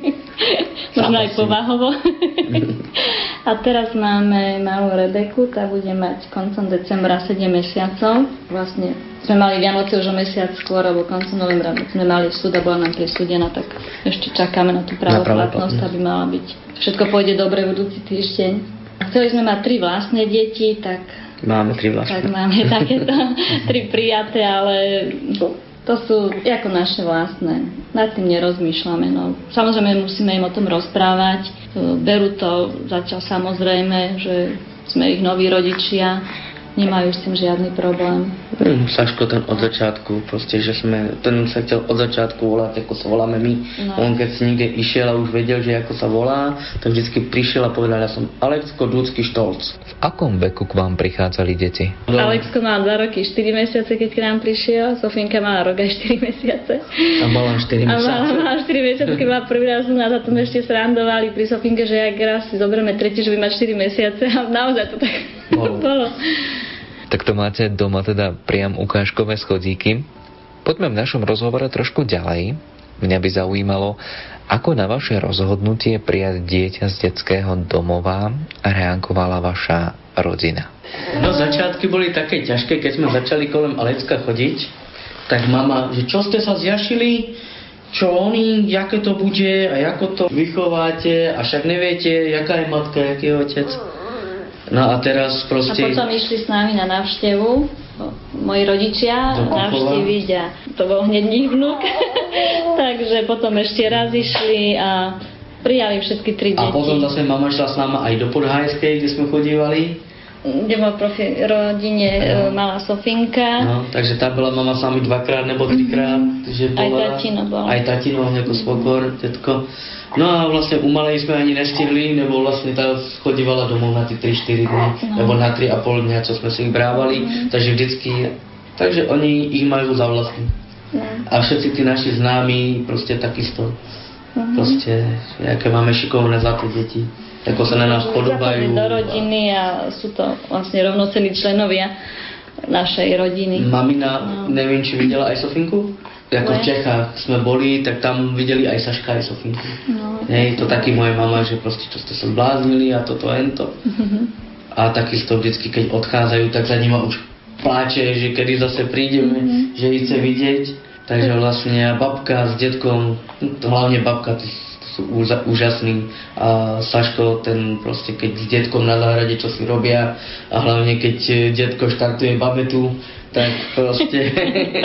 Možno aj povahovo. a teraz máme malú Rebeku, tá bude mať koncom decembra 7 mesiacov. Vlastne sme mali Vianoce už o mesiac skôr, alebo koncom novembra sme mali súd a bola nám prisúdená, tak ešte čakáme na tú pravoplatnosť, aby mala byť. Všetko pôjde dobre budúci týždeň. Chceli sme mať tri vlastné deti, tak Máme tri vlastné. tak máme takéto tri prijaté, ale to sú ako naše vlastné. Nad tým nerozmýšľame. No. Samozrejme musíme im o tom rozprávať. Berú to zatiaľ samozrejme, že sme ich noví rodičia nemajú s tým žiadny problém. Mm, Saško ten od začiatku, proste, že sme, ten sa chcel od začiatku volať, ako sa voláme my. No. On keď si niekde išiel a už vedel, že ako sa volá, tak vždycky prišiel a povedal, ja som Alexko Dudský Štolc. V akom veku k vám prichádzali deti? Alexko mal 2 roky 4 mesiace, keď k nám prišiel. Sofinka mala rok a 4 mesiace. A mala 4 A mala, mesiace. mala 4 mesiace, keď bola prvý raz u nás a tom ešte srandovali pri Sofinke, že ak raz si zoberieme tretí, že by mať 4 mesiace a naozaj to tak Bolo. bolo. Tak to máte doma teda priam ukážkové schodíky. Poďme v našom rozhovore trošku ďalej. Mňa by zaujímalo, ako na vaše rozhodnutie prijať dieťa z detského domova reagovala vaša rodina. No začiatky boli také ťažké, keď sme začali kolem Alecka chodiť, tak mama, že čo ste sa zjašili, čo oni, jaké to bude a ako to vychováte a však neviete, jaká je matka, jaký je otec. No a teraz A proste... potom išli s nami na návštevu moji rodičia navštíviť a to bol hneď ich vnúk. Takže potom ešte raz išli a prijali všetky tri deti. A potom zase mama šla s náma aj do Podhajskej, kde sme chodívali. Kde bola profi rodine Áno. e, malá Sofinka. No, takže tam bola mama s nami dvakrát nebo trikrát. Že Mhm. Aj bola, tatino bol. Aj tatino, ako svokor, tetko. No a vlastne u malej sme ani nestihli, nebo vlastne tá chodívala domov na tie 3-4 dny, No. nebo na 3,5 dňa, čo sme si ich brávali. Mhm. Takže vždycky, takže oni ich majú za vlastní. No. A všetci tí naši známi, proste takisto. Mhm. Proste, aké máme šikovné zlaté deti. Ako sa na nás podobajú. Do rodiny a sú to vlastne rovnocenní členovia našej rodiny. Mamina, No. neviem, či videla aj Sofinku? Ako v. Čechách sme boli, tak tam videli aj Saška, aj Sofinku. No. Hej, to taky moje mama, že proste čo ste sa zbláznili a toto a to. A takisto vždycky, keď odchádzajú, tak za nima už pláče, že kedy zase prídeme, že ich chce vidieť. Takže vlastne babka s detkom, to hlavne babka, to sú úza- úžasní. A Saško, ten proste, keď s detkom na záhrade, čo si robia, a hlavne keď e, detko štartuje babetu, tak proste...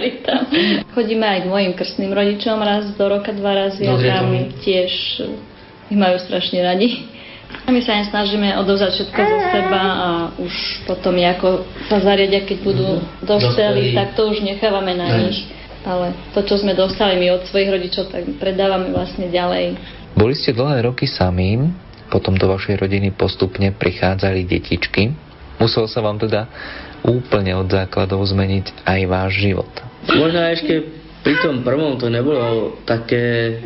Chodíme aj k mojim krstným rodičom raz do roka, dva razy a Dobre, tam to mi. tiež eh, ich majú strašne radi. A my sa im snažíme odovzdať všetko zo seba a už potom ako sa zariadia, keď budú Mhm. dospelí, tak to už nechávame na nich. Ale to, čo sme dostali my od svojich rodičov, tak predávame vlastne ďalej. Boli ste dlhé roky samým, potom do vašej rodiny postupne prichádzali detičky. Musel sa vám teda úplne od základov zmeniť aj váš život. Možno ešte pri tom prvom to nebolo také,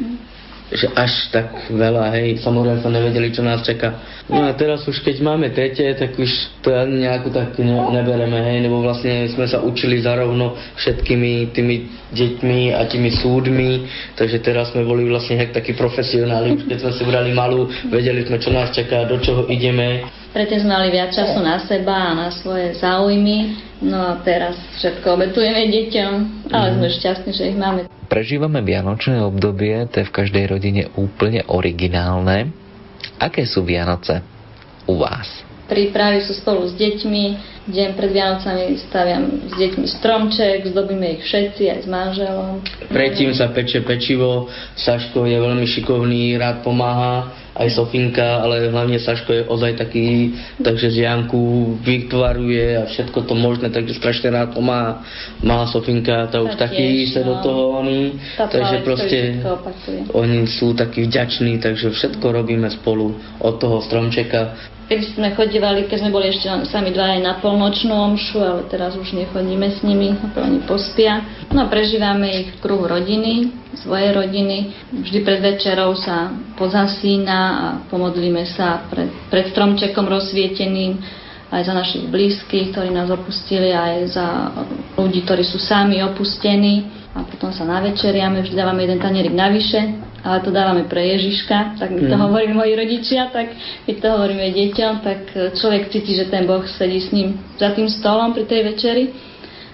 že až tak veľa, hej, samozrejme sme nevedeli, čo nás čaká. No a teraz už keď máme tete, tak už to ani nejako tak ne, nebereme, hej, lebo vlastne sme sa učili zarovno všetkými tými deťmi a tými súdmi, takže teraz sme boli vlastne jak takí profesionáli, keď sme si brali malú, vedeli sme, čo nás čaká, do čoho ideme, Predtým sme mali viac času na seba a na svoje záujmy, no a teraz všetko obetujeme deťom, ale sme šťastní, že ich máme. Prežívame vianočné obdobie, to je v každej rodine úplne originálne. Aké sú Vianoce u vás? Prípravy sú spolu s deťmi, deň pred Vianocami staviam s deťmi stromček, zdobíme ich všetci aj s manželom. Predtým sa peče pečivo, Saško je veľmi šikovný, rád pomáha, aj Sofinka, ale hlavne Saško je ozaj taký, takže z Janku vytvaruje a všetko to možné, takže strašne rád pomáha. Malá Sofinka, tá už Tá taký sa do no. toho oni, takže proste oni sú takí vďační, takže všetko robíme spolu od toho stromčeka. Keď sme chodívali, keď sme boli ešte sami dva aj na polnočnú omšu, ale teraz už nechodíme s nimi, oni pospia. No prežívame ich v kruhu rodiny, svojej rodiny. Vždy pred večerou sa pozasína a pomodlíme sa pred pred stromčekom rozsvieteným, aj za našich blízkych, ktorí nás opustili, aj za ľudí, ktorí sú sami opustení. A potom sa navečeriame, vždy dávame jeden tanierik navyše, ale to dávame pre Ježiška, tak mi to Mm. hovorí moji rodičia, tak my to hovoríme deťom, tak človek cíti, že ten Boh sedí s ním za tým stolom pri tej večeri.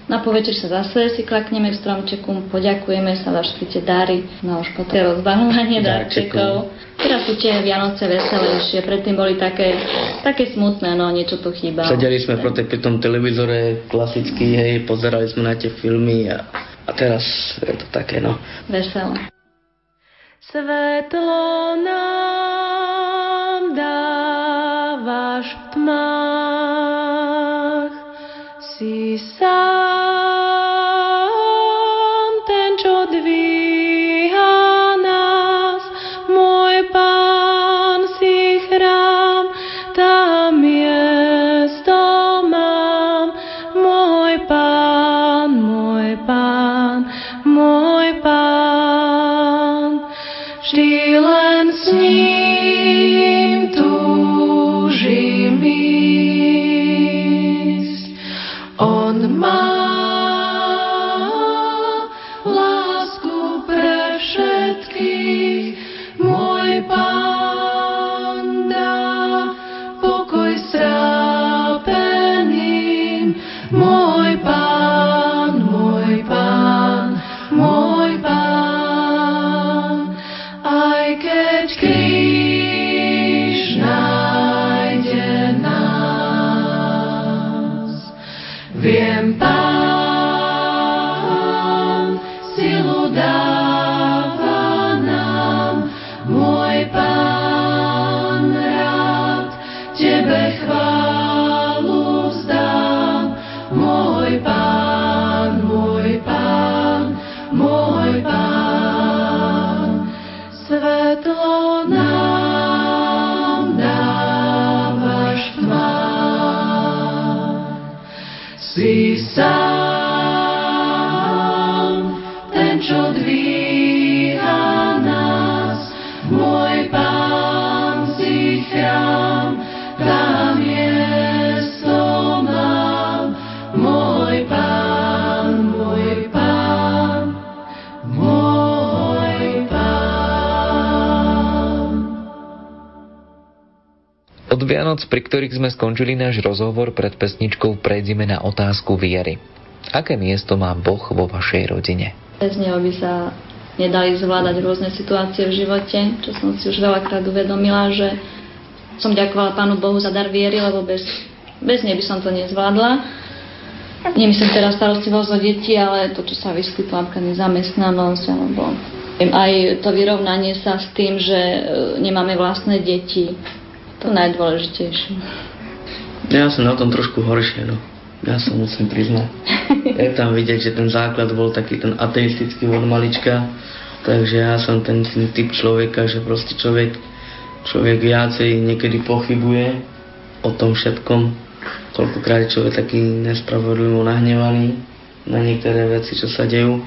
Na po večer sa zase si klakneme v stromčeku, poďakujeme sa za všetky tie dary, no už potom rozbahovanie darčekov. Teraz sú tie Vianoce veselejšie, predtým boli také, také smutné, no niečo tu chýba. Sedeli sme proti pri tom televízore klasicky, hej, pozerali sme na tie filmy a, a teraz je to také, no. Veselé. Svetlo nám Vianoc, pri ktorých sme skončili náš rozhovor pred pesničkou, prejdeme na otázku viery. Aké miesto má Boh vo vašej rodine? Bez neho by sa nedali zvládať rôzne situácie v živote, čo som si už veľakrát uvedomila, že som ďakovala Pánu Bohu za dar viery, lebo bez, bez nej by som to nezvládla. Nemyslím teraz starostlivosť o deti, ale to, čo sa vyskytlo, napríklad nezamestnanosť, alebo aj to vyrovnanie sa s tým, že e, nemáme vlastné deti, to najdôležitejšie. Ja som na tom trošku horšie, no. Ja som musím priznať. Je tam vidieť, že ten základ bol taký ten ateistický od malička, takže ja som ten, ten typ človeka, že proste človek, človek viacej niekedy pochybuje o tom všetkom. Koľkokrát je človek taký nespravodlivo nahnevaný na niektoré veci, čo sa dejú.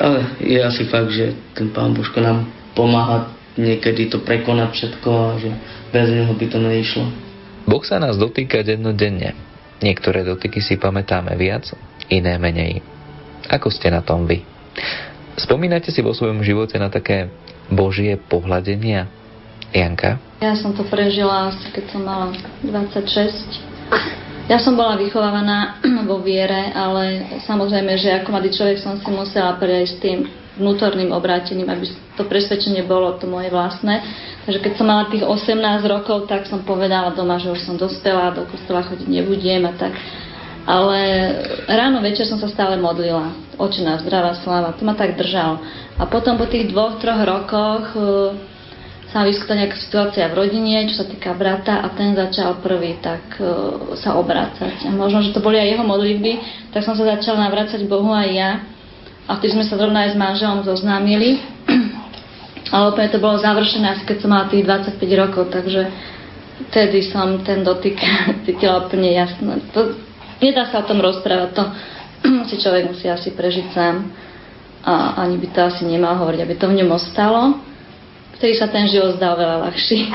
Ale je asi fakt, že ten pán Božko nám pomáha niekedy to prekonať všetko a že bez neho by to neišlo. Boh sa nás dotýka dennodenne. Niektoré dotyky si pamätáme viac, iné menej. Ako ste na tom vy? Spomínate si vo svojom živote na také božie pohľadenia? Janka? Ja som to prežila asi keď som mala 26. Ja som bola vychovávaná vo viere, ale samozrejme, že ako mladý človek som si musela prejsť tým vnútorným obrátením, aby to presvedčenie bolo to moje vlastné. Takže keď som mala tých 18 rokov, tak som povedala doma, že už som dospela, do kostola chodiť nebudem a tak. Ale ráno večer som sa stále modlila. Očená, zdravá sláva. To ma tak držalo. A potom po tých dvoch, troch rokoch eh, sa vyskytla nejaká situácia v rodine, čo sa týka brata a ten začal prvý tak uh, sa obracať. A možno, že to boli aj jeho modlitby, tak som sa začala navrácať Bohu aj ja. A vtedy sme sa zrovna aj s manželom zoznámili. Ale úplne to bolo završené asi keď som mala tých 25 rokov, takže vtedy som ten dotyk cítila úplne jasno. To, nedá sa o tom rozprávať, to si človek musí asi prežiť sám a ani by to asi nemal hovoriť, aby to v ňom ostalo vtedy sa ten život zdal veľa ľahší.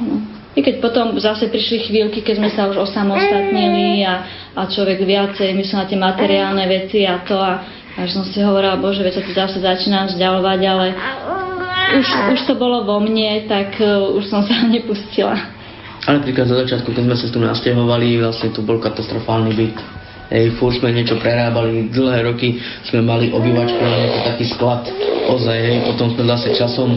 No. I keď potom zase prišli chvíľky, keď sme sa už osamostatnili a, a človek viacej myslel na tie materiálne veci a to a až som si hovorila, bože, veď sa tu zase začínam vzdialovať, ale už, už to bolo vo mne, tak uh, už som sa nepustila. Ale napríklad za začiatku, keď sme sa tu nasťahovali, vlastne tu bol katastrofálny byt. Hej, furt sme niečo prerábali, dlhé roky sme mali obývačku, nejaký taký sklad, ozaj, hej, potom sme zase časom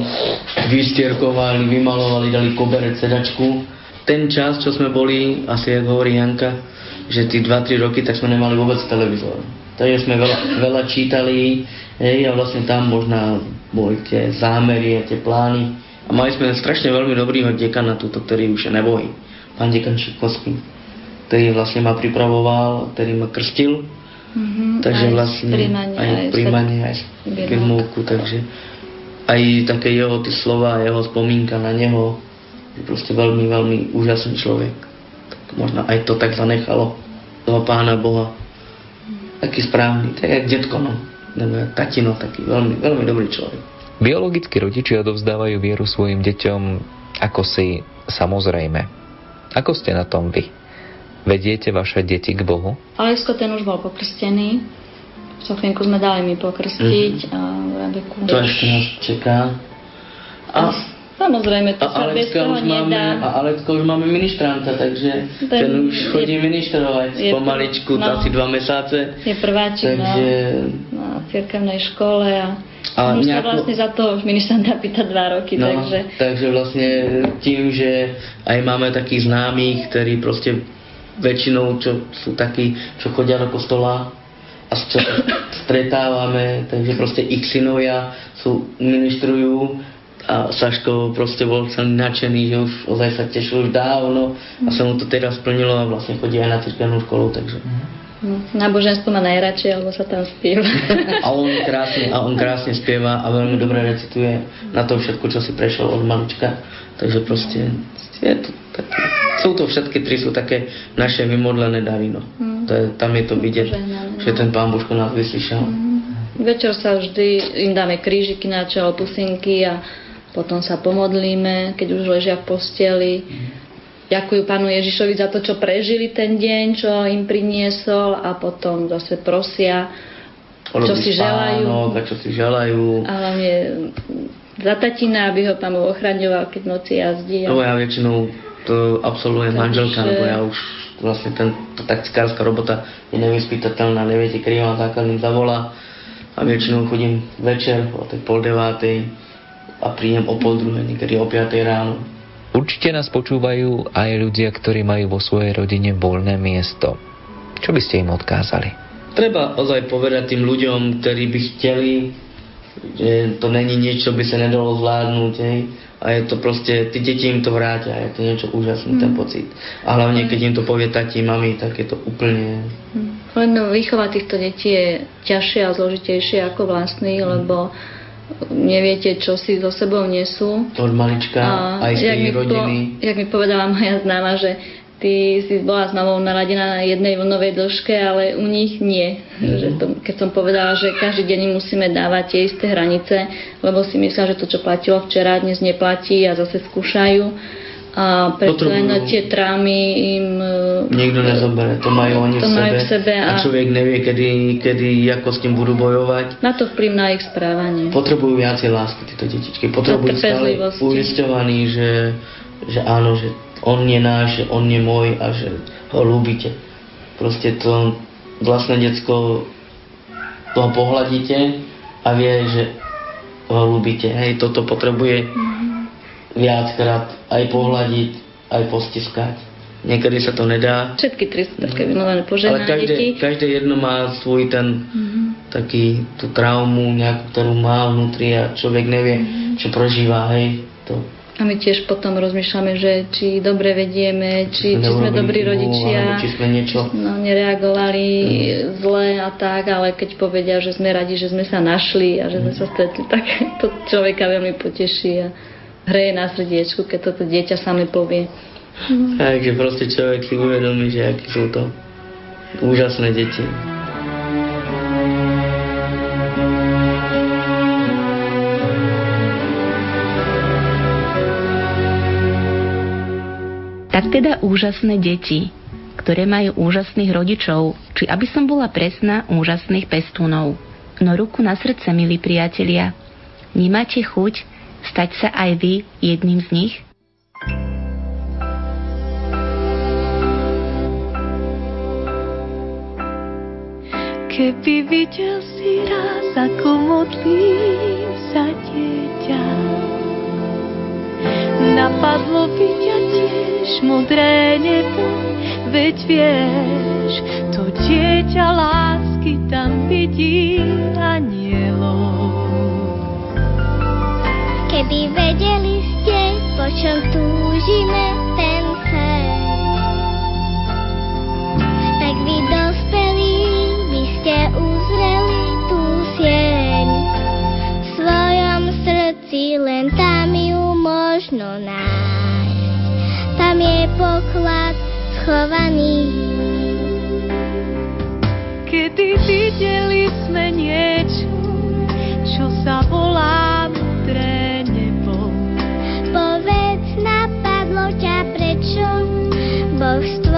vystierkovali, vymalovali, dali koberec, sedačku. Ten čas, čo sme boli, asi ako hovorí Janka, že tí 2-3 roky, tak sme nemali vôbec televízor. Takže sme veľa, veľa čítali, hej, a vlastne tam možná boli tie zámery a tie plány. A mali sme strašne veľmi dobrýho dekana túto, ktorý už je nebojí. Pán dekan Šikovský ktorý vlastne ma pripravoval, ktorý ma krstil. Mm-hmm, takže aj vlastne príjmanie, aj aj príjmanie, aj firmovku, takže aj také jeho tie slova, jeho spomínka na neho, je proste veľmi, veľmi úžasný človek. Tak možno aj to tak zanechalo toho pána Boha. Taký správny, tak jak detko, no. Nebo jak tatino, taký veľmi, veľmi dobrý človek. Biologickí rodičia dovzdávajú vieru svojim deťom ako si samozrejme. Ako ste na tom vy? Vediete vaše deti k Bohu? Alesko ten už bol pokrstený. Sofinku sme dali mi pokrstiť mm-hmm. a Rabeku. To ešte nás čaká. A, samozrejme, to a sa bez toho už máme, nedá. A Alecka už máme ministranta, takže ten, ten už chodí je, ministrovať je, pomaličku, no, asi dva mesáce. Je prváčik takže... no, na cirkevnej škole a a Už nejako... sa vlastne za to ministranta pýta dva roky, no, takže... Takže vlastne tým, že aj máme takých známych, ktorí proste väčšinou, čo sú takí, čo chodia do kostola a čo stretávame, takže proste ich synovia sú, ministrujú a Saško proste bol celý nadšený, že už ozaj sa tešil už dávno a sa mu to teraz splnilo a vlastne chodí aj na cirkevnú školu, takže... No, náboženstvo má najradšej, alebo sa tam spieva. a on krásne, a on krásne spieva a veľmi dobre recituje na to všetko, čo si prešiel od malička. Takže proste je to také, sú to všetky tri sú také naše vymodlené dary. No. Mm. To je, tam je to vidieť, že ten pán Božko nás vyslyšal. Mm. Večer sa vždy im dáme krížiky na čelo, pusinky a potom sa pomodlíme, keď už ležia v posteli. Ďakujú pánu Ježišovi za to, čo prežili ten deň, čo im priniesol a potom zase prosia, čo si želajú. A čo si želajú. A hlavne za tatina, aby ho pán ochraňoval, keď noci jazdí. No ja väčšinou to absolvuje manželka, lebo ja už vlastne ten, tá taktikárska robota je nevyspytateľná, neviete, kedy vám základný zavolá a väčšinou chodím večer o tej pol devátej a príjem o pol druhej, niekedy o piatej ráno. Určite nás počúvajú aj ľudia, ktorí majú vo svojej rodine voľné miesto. Čo by ste im odkázali? Treba ozaj povedať tým ľuďom, ktorí by chceli že to není niečo, by sa nedalo zvládnuť, hej. A je to proste, tí deti im to vrátia, je to niečo úžasné, mm. ten pocit. A hlavne, keď im to povie tati, mami, tak je to úplne... Mm. Len výchova týchto detí je ťažšie a zložitejšie ako vlastný, mm. lebo neviete, čo si so sebou nesú. Od malička, a aj z tej rodiny. Po, jak mi povedala moja známa, že ty si bola s mamou naladená na jednej vlnovej dĺžke, ale u nich nie. Mm. Že to, keď som povedala, že každý deň musíme dávať tie isté hranice, lebo si myslia, že to, čo platilo včera, dnes neplatí a zase skúšajú. A preto len tie trámy im... E, Niekto nezobere, to majú oni to v, sebe, majú v sebe a, a človek nevie, kedy, kedy, ako s tým budú bojovať. Na to vplyv na ich správanie. Potrebujú viacej lásky, tieto detičky. Potrebujú stále uistovaní, že, že áno, že on je náš, on je môj a že ho ľúbite. Proste to vlastné decko toho pohľadíte a vie, že ho ľúbite. Hej, toto potrebuje mm-hmm. Viackrát aj pohľadiť, aj postiskať. Niekedy sa to nedá. Všetky tri sú také vymované poženané Ale každé, každé jedno má svoj ten mm-hmm. taký, tú traumu nejakú, ktorú má vnútri a človek nevie, mm-hmm. čo prožíva, hej. To a my tiež potom rozmýšľame, že či dobre vedieme, či, či sme dobrí rodičia, či sme niečo... no, nereagovali mm. zle a tak, ale keď povedia, že sme radi, že sme sa našli a že sme sa stretli, tak to človeka veľmi poteší a hreje na srdiečku, keď toto dieťa same povie. Mm. Takže proste človek si uvedomí, že akí sú to úžasné deti. Tak teda úžasné deti, ktoré majú úžasných rodičov, či aby som bola presná, úžasných pestúnov. No ruku na srdce, milí priatelia, nemáte chuť stať sa aj vy jedným z nich? Keby videl si raz, ako modlím sa dieťa, napadlo by ťa tiež modré nebo, veď vieš, to dieťa lásky tam vidí anielov. Keby vedeli ste, po čom túžime ten sen, tak vy dospelí by ste uzreli tú sieň. V svojom srdci len tam ju možno nájsť. Tam je poklad schovaný. Kedy videli sme niečo, čo sa volá ťa prečo? Boh stvoril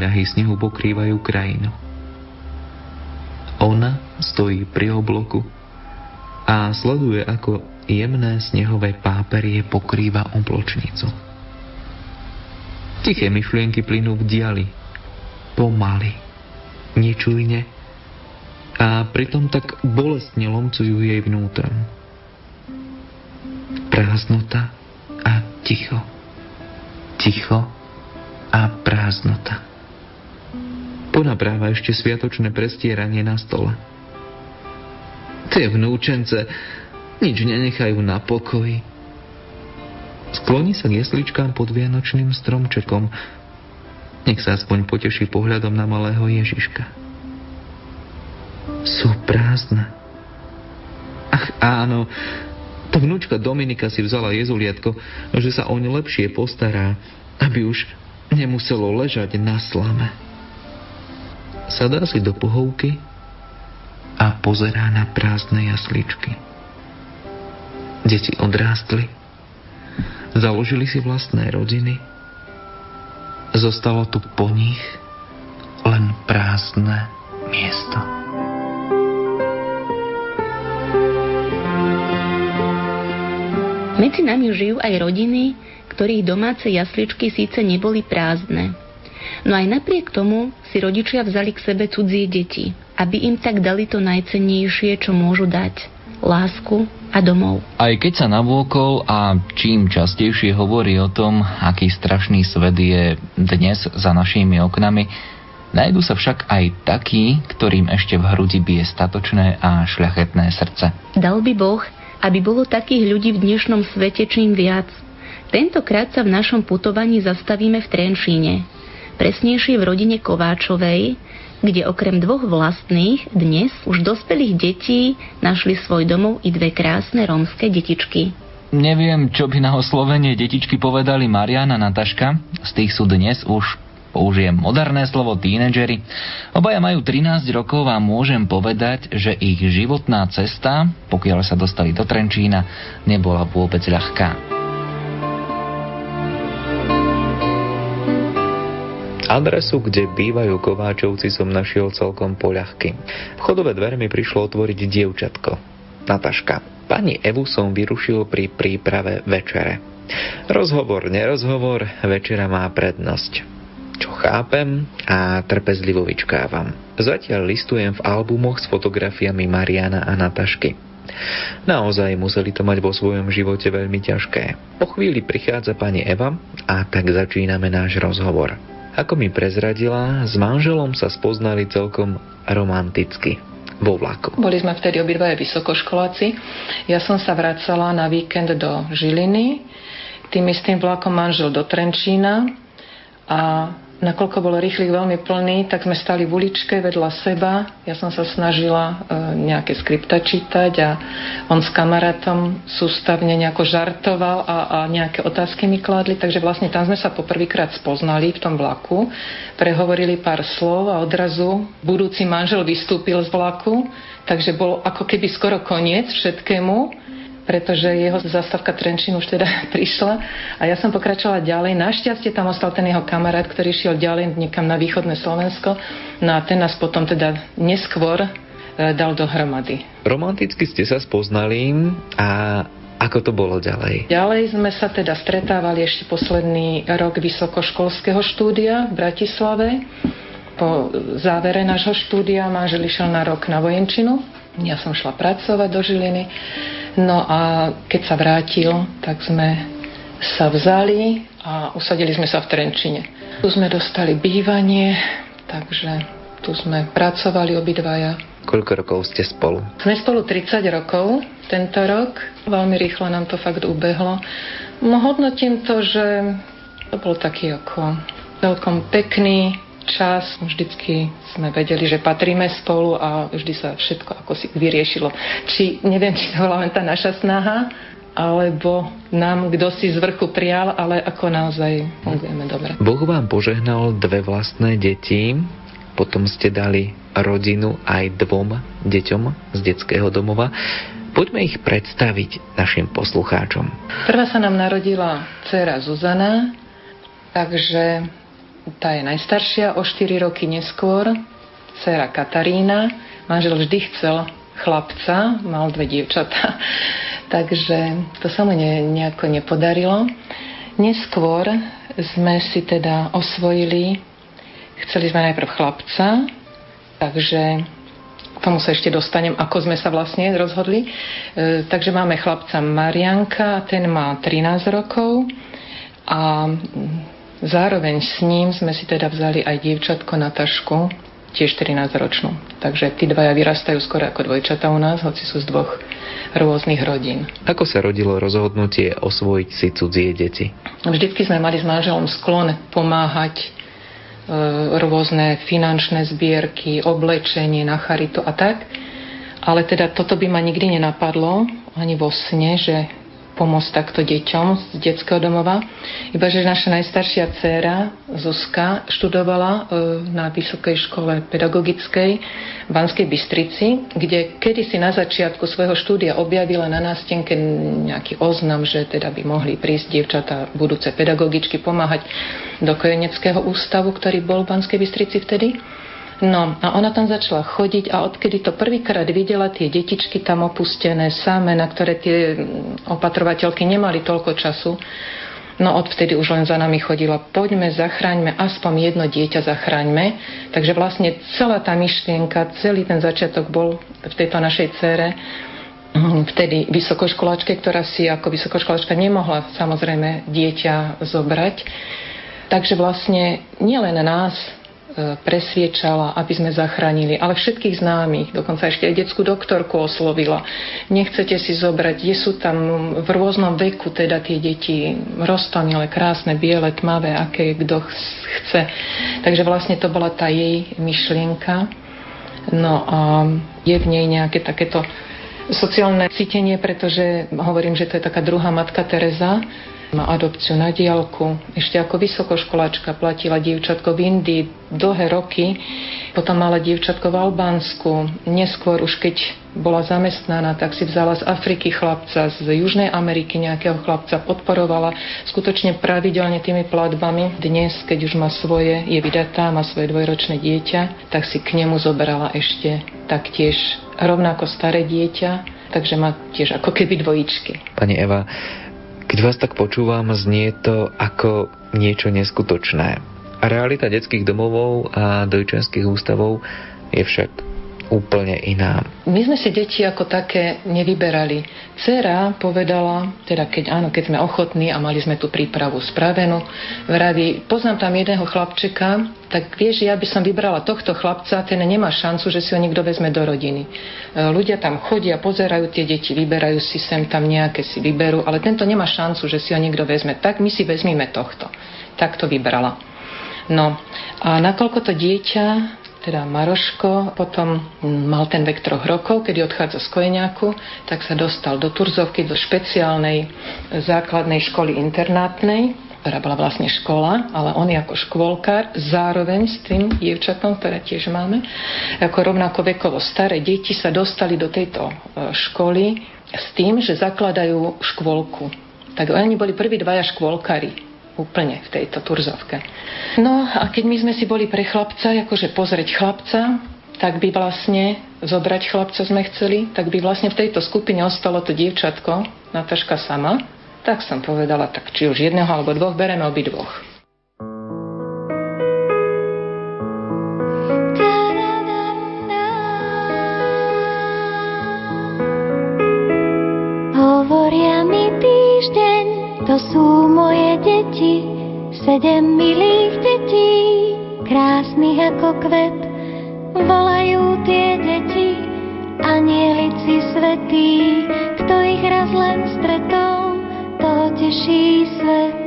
Záľahy snehu pokrývajú krajinu. Ona stojí pri obloku a sleduje, ako jemné snehové páperie pokrýva obločnicu. Tiché myšlienky plynú v diali, pomaly, nečujne a pritom tak bolestne lomcujú jej vnútrom. Prázdnota a ticho. Ticho a prázdnota. Ponapráva ešte sviatočné prestieranie na stole. Tie vnúčence nič nenechajú na pokoji. Skloní sa k jesličkám pod vianočným stromčekom. Nech sa aspoň poteší pohľadom na malého Ježiška. Sú prázdne. Ach áno, tá vnúčka Dominika si vzala jezuliatko, že sa oň lepšie postará, aby už nemuselo ležať na slame. Sadá si do pohovky a pozerá na prázdne jasličky. Deti odrástli, založili si vlastné rodiny, zostalo tu po nich len prázdne miesto. Medzi nami žijú aj rodiny, ktorých domáce jasličky síce neboli prázdne. No aj napriek tomu si rodičia vzali k sebe cudzie deti, aby im tak dali to najcennejšie, čo môžu dať lásku a domov. Aj keď sa navôkol a čím častejšie hovorí o tom, aký strašný svet je dnes za našimi oknami, Najdu sa však aj takí, ktorým ešte v hrudi bije statočné a šľachetné srdce. Dal by Boh, aby bolo takých ľudí v dnešnom svete čím viac. Tentokrát sa v našom putovaní zastavíme v Trenčíne. Presnejšie v rodine Kováčovej, kde okrem dvoch vlastných dnes už dospelých detí našli svoj domov i dve krásne rómske detičky. Neviem, čo by na oslovenie detičky povedali Mariana Nataška, z tých sú dnes už použijem moderné slovo tínedžery. Obaja majú 13 rokov a môžem povedať, že ich životná cesta, pokiaľ sa dostali do Trenčína, nebola vôbec ľahká. Adresu, kde bývajú Kováčovci, som našiel celkom poľahky. Vchodové dvere mi prišlo otvoriť dievčatko. Nataška. Pani Evu som vyrušil pri príprave večere. Rozhovor, nerozhovor, večera má prednosť. Čo chápem a trpezlivo vyčkávam. Zatiaľ listujem v albumoch s fotografiami Mariana a Natašky. Naozaj museli to mať vo svojom živote veľmi ťažké. Po chvíli prichádza pani Eva a tak začíname náš rozhovor. Ako mi prezradila, s manželom sa spoznali celkom romanticky vo vlaku. Boli sme vtedy obidvaja vysokoškoláci. Ja som sa vracala na víkend do Žiliny, tým istým vlakom manžel do Trenčína a nakoľko bol rýchlych veľmi plný, tak sme stali v uličke vedľa seba. Ja som sa snažila e, nejaké skripta čítať a on s kamarátom sústavne nejako žartoval a, a nejaké otázky mi kladli, takže vlastne tam sme sa poprvýkrát spoznali v tom vlaku, prehovorili pár slov a odrazu budúci manžel vystúpil z vlaku, takže bol ako keby skoro koniec všetkému pretože jeho zastávka Trenčín už teda prišla a ja som pokračovala ďalej. Našťastie tam ostal ten jeho kamarát, ktorý šiel ďalej niekam na východné Slovensko. No a ten nás potom teda neskôr e, dal dohromady. Romanticky ste sa spoznali a ako to bolo ďalej? Ďalej sme sa teda stretávali ešte posledný rok vysokoškolského štúdia v Bratislave. Po závere nášho štúdia manžel išiel na rok na vojenčinu. Ja som šla pracovať do Žiliny. No a keď sa vrátil, tak sme sa vzali a usadili sme sa v Trenčine. Tu sme dostali bývanie, takže tu sme pracovali obidvaja. Koľko rokov ste spolu? Sme spolu 30 rokov tento rok. Veľmi rýchlo nám to fakt ubehlo. No hodnotím to, že to bol taký ako celkom pekný, čas. Vždycky sme vedeli, že patríme spolu a vždy sa všetko ako si vyriešilo. Či, neviem, či to bola len tá naša snaha, alebo nám kto si z vrchu prial, ale ako naozaj fungujeme dobre. Boh vám požehnal dve vlastné deti, potom ste dali rodinu aj dvom deťom z detského domova. Poďme ich predstaviť našim poslucháčom. Prvá sa nám narodila dcera Zuzana, takže tá je najstaršia, o 4 roky neskôr, dcera Katarína. Manžel vždy chcel chlapca, mal dve dievčatá, takže to sa mu ne, nejako nepodarilo. Neskôr sme si teda osvojili, chceli sme najprv chlapca, takže k tomu sa ešte dostanem, ako sme sa vlastne rozhodli. E, takže máme chlapca Marianka, ten má 13 rokov a Zároveň s ním sme si teda vzali aj dievčatko na tašku, tiež 13-ročnú. Takže tí dvaja vyrastajú skoro ako dvojčata u nás, hoci sú z dvoch rôznych rodín. Ako sa rodilo rozhodnutie osvojiť si cudzie deti? Vždycky sme mali s manželom sklon pomáhať e, rôzne finančné zbierky, oblečenie na charitu a tak. Ale teda toto by ma nikdy nenapadlo, ani vo sne, že pomôcť takto deťom z detského domova. Iba, že naša najstaršia dcéra Zuzka študovala e, na Vysokej škole pedagogickej v Banskej Bystrici, kde kedysi na začiatku svojho štúdia objavila na nástenke nejaký oznam, že teda by mohli prísť dievčatá budúce pedagogičky pomáhať do kojeneckého ústavu, ktorý bol v Banskej Bystrici vtedy. No a ona tam začala chodiť a odkedy to prvýkrát videla tie detičky tam opustené, samé, na ktoré tie opatrovateľky nemali toľko času, No odvtedy už len za nami chodila, poďme, zachraňme, aspoň jedno dieťa zachraňme. Takže vlastne celá tá myšlienka, celý ten začiatok bol v tejto našej cére, hm, vtedy vysokoškoláčke, ktorá si ako vysokoškoláčka nemohla samozrejme dieťa zobrať. Takže vlastne nielen nás, presviečala, aby sme zachránili, ale všetkých známych, dokonca ešte aj detskú doktorku oslovila. Nechcete si zobrať, kde sú tam v rôznom veku teda tie deti roztomilé, krásne, biele, tmavé, aké kto chce. Takže vlastne to bola tá jej myšlienka. No a je v nej nejaké takéto sociálne cítenie, pretože hovorím, že to je taká druhá matka Teresa, má adopciu na diálku. Ešte ako vysokoškoláčka platila dievčatko v Indii dlhé roky. Potom mala dievčatko v Albánsku. Neskôr už keď bola zamestnaná, tak si vzala z Afriky chlapca, z Južnej Ameriky nejakého chlapca, podporovala skutočne pravidelne tými platbami. Dnes, keď už má svoje, je vydatá, má svoje dvojročné dieťa, tak si k nemu zobrala ešte taktiež rovnako staré dieťa, takže má tiež ako keby dvojičky. Pani Eva, keď vás tak počúvam, znie to ako niečo neskutočné. Realita detských domovov a dojčenských ústavov je však úplne iná. My sme si deti ako také nevyberali. Cera povedala, teda keď áno, keď sme ochotní a mali sme tú prípravu spravenú, vraví, poznám tam jedného chlapčeka, tak vieš, ja by som vybrala tohto chlapca, ten nemá šancu, že si ho niekto vezme do rodiny. E, ľudia tam chodia, pozerajú tie deti, vyberajú si sem tam nejaké si vyberú, ale tento nemá šancu, že si ho niekto vezme. Tak my si vezmime tohto. Tak to vybrala. No a nakoľko to dieťa teda Maroško, potom mal ten vek troch rokov, kedy odchádza z Kojeniaku, tak sa dostal do Turzovky, do špeciálnej základnej školy internátnej, ktorá bola vlastne škola, ale on ako škôlkar, zároveň s tým dievčatom, ktoré tiež máme, ako rovnako vekovo staré deti sa dostali do tejto e, školy s tým, že zakladajú škôlku. Tak oni boli prví dvaja škôlkari úplne v tejto turzovke. No a keď my sme si boli pre chlapca, akože pozrieť chlapca, tak by vlastne zobrať chlapca sme chceli, tak by vlastne v tejto skupine ostalo to dievčatko, Nataška sama. Tak som povedala, tak či už jedného alebo dvoch, bereme obidvoch. To sú moje deti, sedem milých detí, krásnych ako kvet. Volajú tie deti, anielici svetí, kto ich raz len stretol, to teší svet.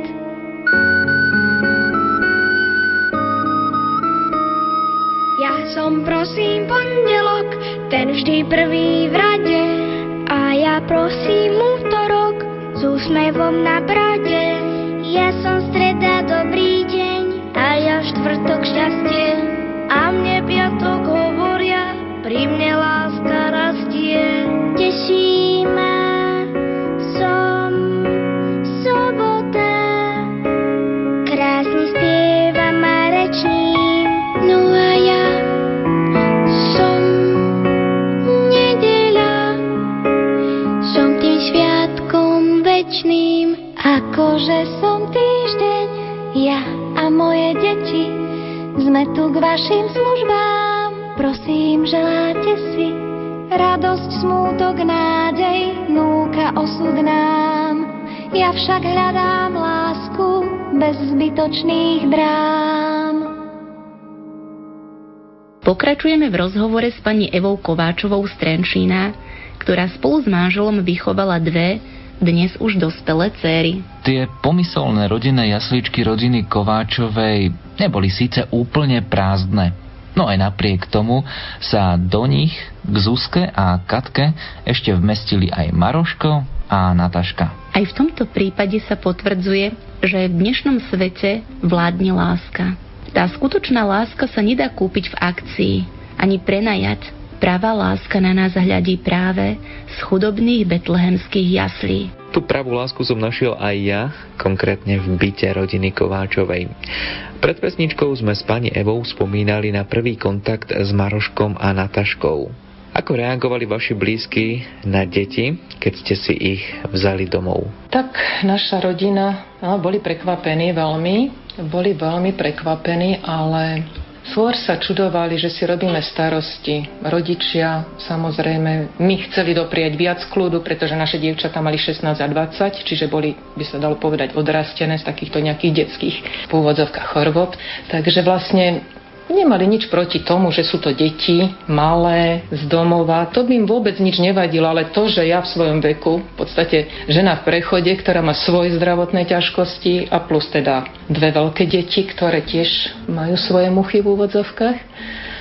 Ja som prosím pondelok, ten vždy prvý v rade, a ja prosím útorok, s úsmevom na brade. Ja som streda, dobrý deň a ja štvrtok šťastie. A mne piatok hovoria, pri mne láska rastie. Teší sme tu k vašim službám, prosím, želáte si radosť, smútok, nádej, núka osud nám. Ja však hľadám lásku bez zbytočných drám. Pokračujeme v rozhovore s pani Evou Kováčovou z Trenčína, ktorá spolu s manželom vychovala dve, dnes už dospelé céry. Tie pomyselné rodinné jasličky rodiny Kováčovej neboli síce úplne prázdne, no aj napriek tomu sa do nich k Zuzke a Katke ešte vmestili aj Maroško a Nataška. Aj v tomto prípade sa potvrdzuje, že v dnešnom svete vládne láska. Tá skutočná láska sa nedá kúpiť v akcii, ani prenajať. Pravá láska na nás hľadí práve z chudobných betlehemských jaslí. Tú pravú lásku som našiel aj ja, konkrétne v byte rodiny Kováčovej. Pred pesničkou sme s pani Evou spomínali na prvý kontakt s Maroškom a Nataškou. Ako reagovali vaši blízky na deti, keď ste si ich vzali domov? Tak naša rodina no, boli prekvapení veľmi, boli veľmi prekvapení, ale Skôr sa čudovali, že si robíme starosti. Rodičia, samozrejme, my chceli doprieť viac kľudu, pretože naše dievčatá mali 16 a 20, čiže boli, by sa dalo povedať, odrastené z takýchto nejakých detských pôvodzovkách chorôb. Takže vlastne Nemali nič proti tomu, že sú to deti, malé, z domova. To by im vôbec nič nevadilo, ale to, že ja v svojom veku, v podstate žena v prechode, ktorá má svoje zdravotné ťažkosti a plus teda dve veľké deti, ktoré tiež majú svoje muchy v úvodzovkách,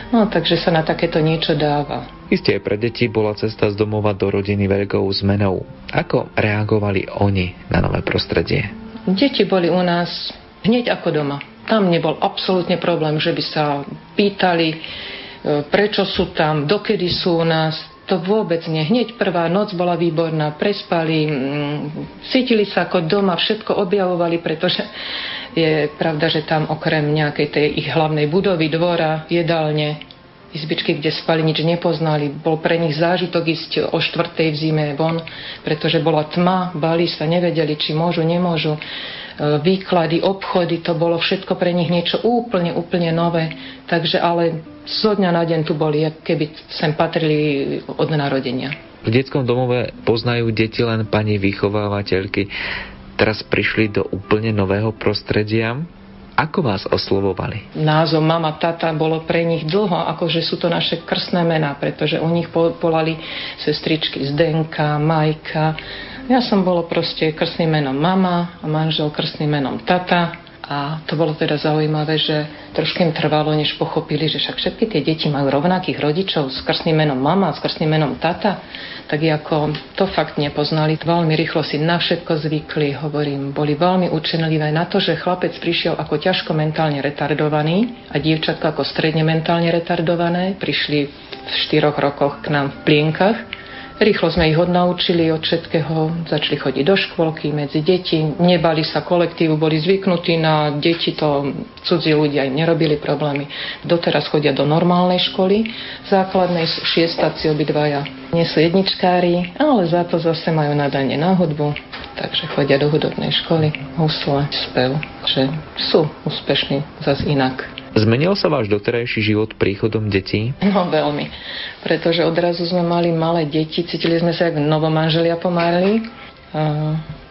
no takže sa na takéto niečo dáva. Isté pre deti bola cesta z domova do rodiny veľkou zmenou. Ako reagovali oni na nové prostredie? Deti boli u nás hneď ako doma tam nebol absolútne problém, že by sa pýtali, e, prečo sú tam, dokedy sú u nás. To vôbec nie. Hneď prvá noc bola výborná, prespali, cítili sa ako doma, všetko objavovali, pretože je pravda, že tam okrem nejakej tej ich hlavnej budovy, dvora, jedálne, izbičky, kde spali, nič nepoznali. Bol pre nich zážitok ísť o štvrtej v zime von, pretože bola tma, bali sa, nevedeli, či môžu, nemôžu. E, výklady, obchody, to bolo všetko pre nich niečo úplne, úplne nové. Takže ale zo dňa na deň tu boli, keby sem patrili od narodenia. V detskom domove poznajú deti len pani vychovávateľky. Teraz prišli do úplne nového prostredia. Ako vás oslovovali? Názov mama, tata bolo pre nich dlho, akože sú to naše krstné mená, pretože u nich volali sestričky Zdenka, Majka, ja som bolo proste krstným menom mama a manžel krstným menom tata. A to bolo teda zaujímavé, že trošku im trvalo, než pochopili, že však všetky tie deti majú rovnakých rodičov s krstným menom mama a s krstným menom tata. Tak ako to fakt nepoznali. Veľmi rýchlo si na všetko zvykli, hovorím. Boli veľmi učenlivé na to, že chlapec prišiel ako ťažko mentálne retardovaný a dievčatko ako stredne mentálne retardované. Prišli v štyroch rokoch k nám v plienkach Rýchlo sme ich odnaučili od všetkého, začali chodiť do škôlky medzi deti, nebali sa kolektívu, boli zvyknutí na deti, to cudzí ľudia im nerobili problémy. Doteraz chodia do normálnej školy, základnej šiestáci obidvaja. Nie sú jedničkári, ale za to zase majú nadanie na hudbu, takže chodia do hudobnej školy, husle, spev, že sú úspešní zase inak. Zmenil sa váš doterajší život príchodom detí? No veľmi, pretože odrazu sme mali malé deti, cítili sme sa ako novomanželia pomáhali.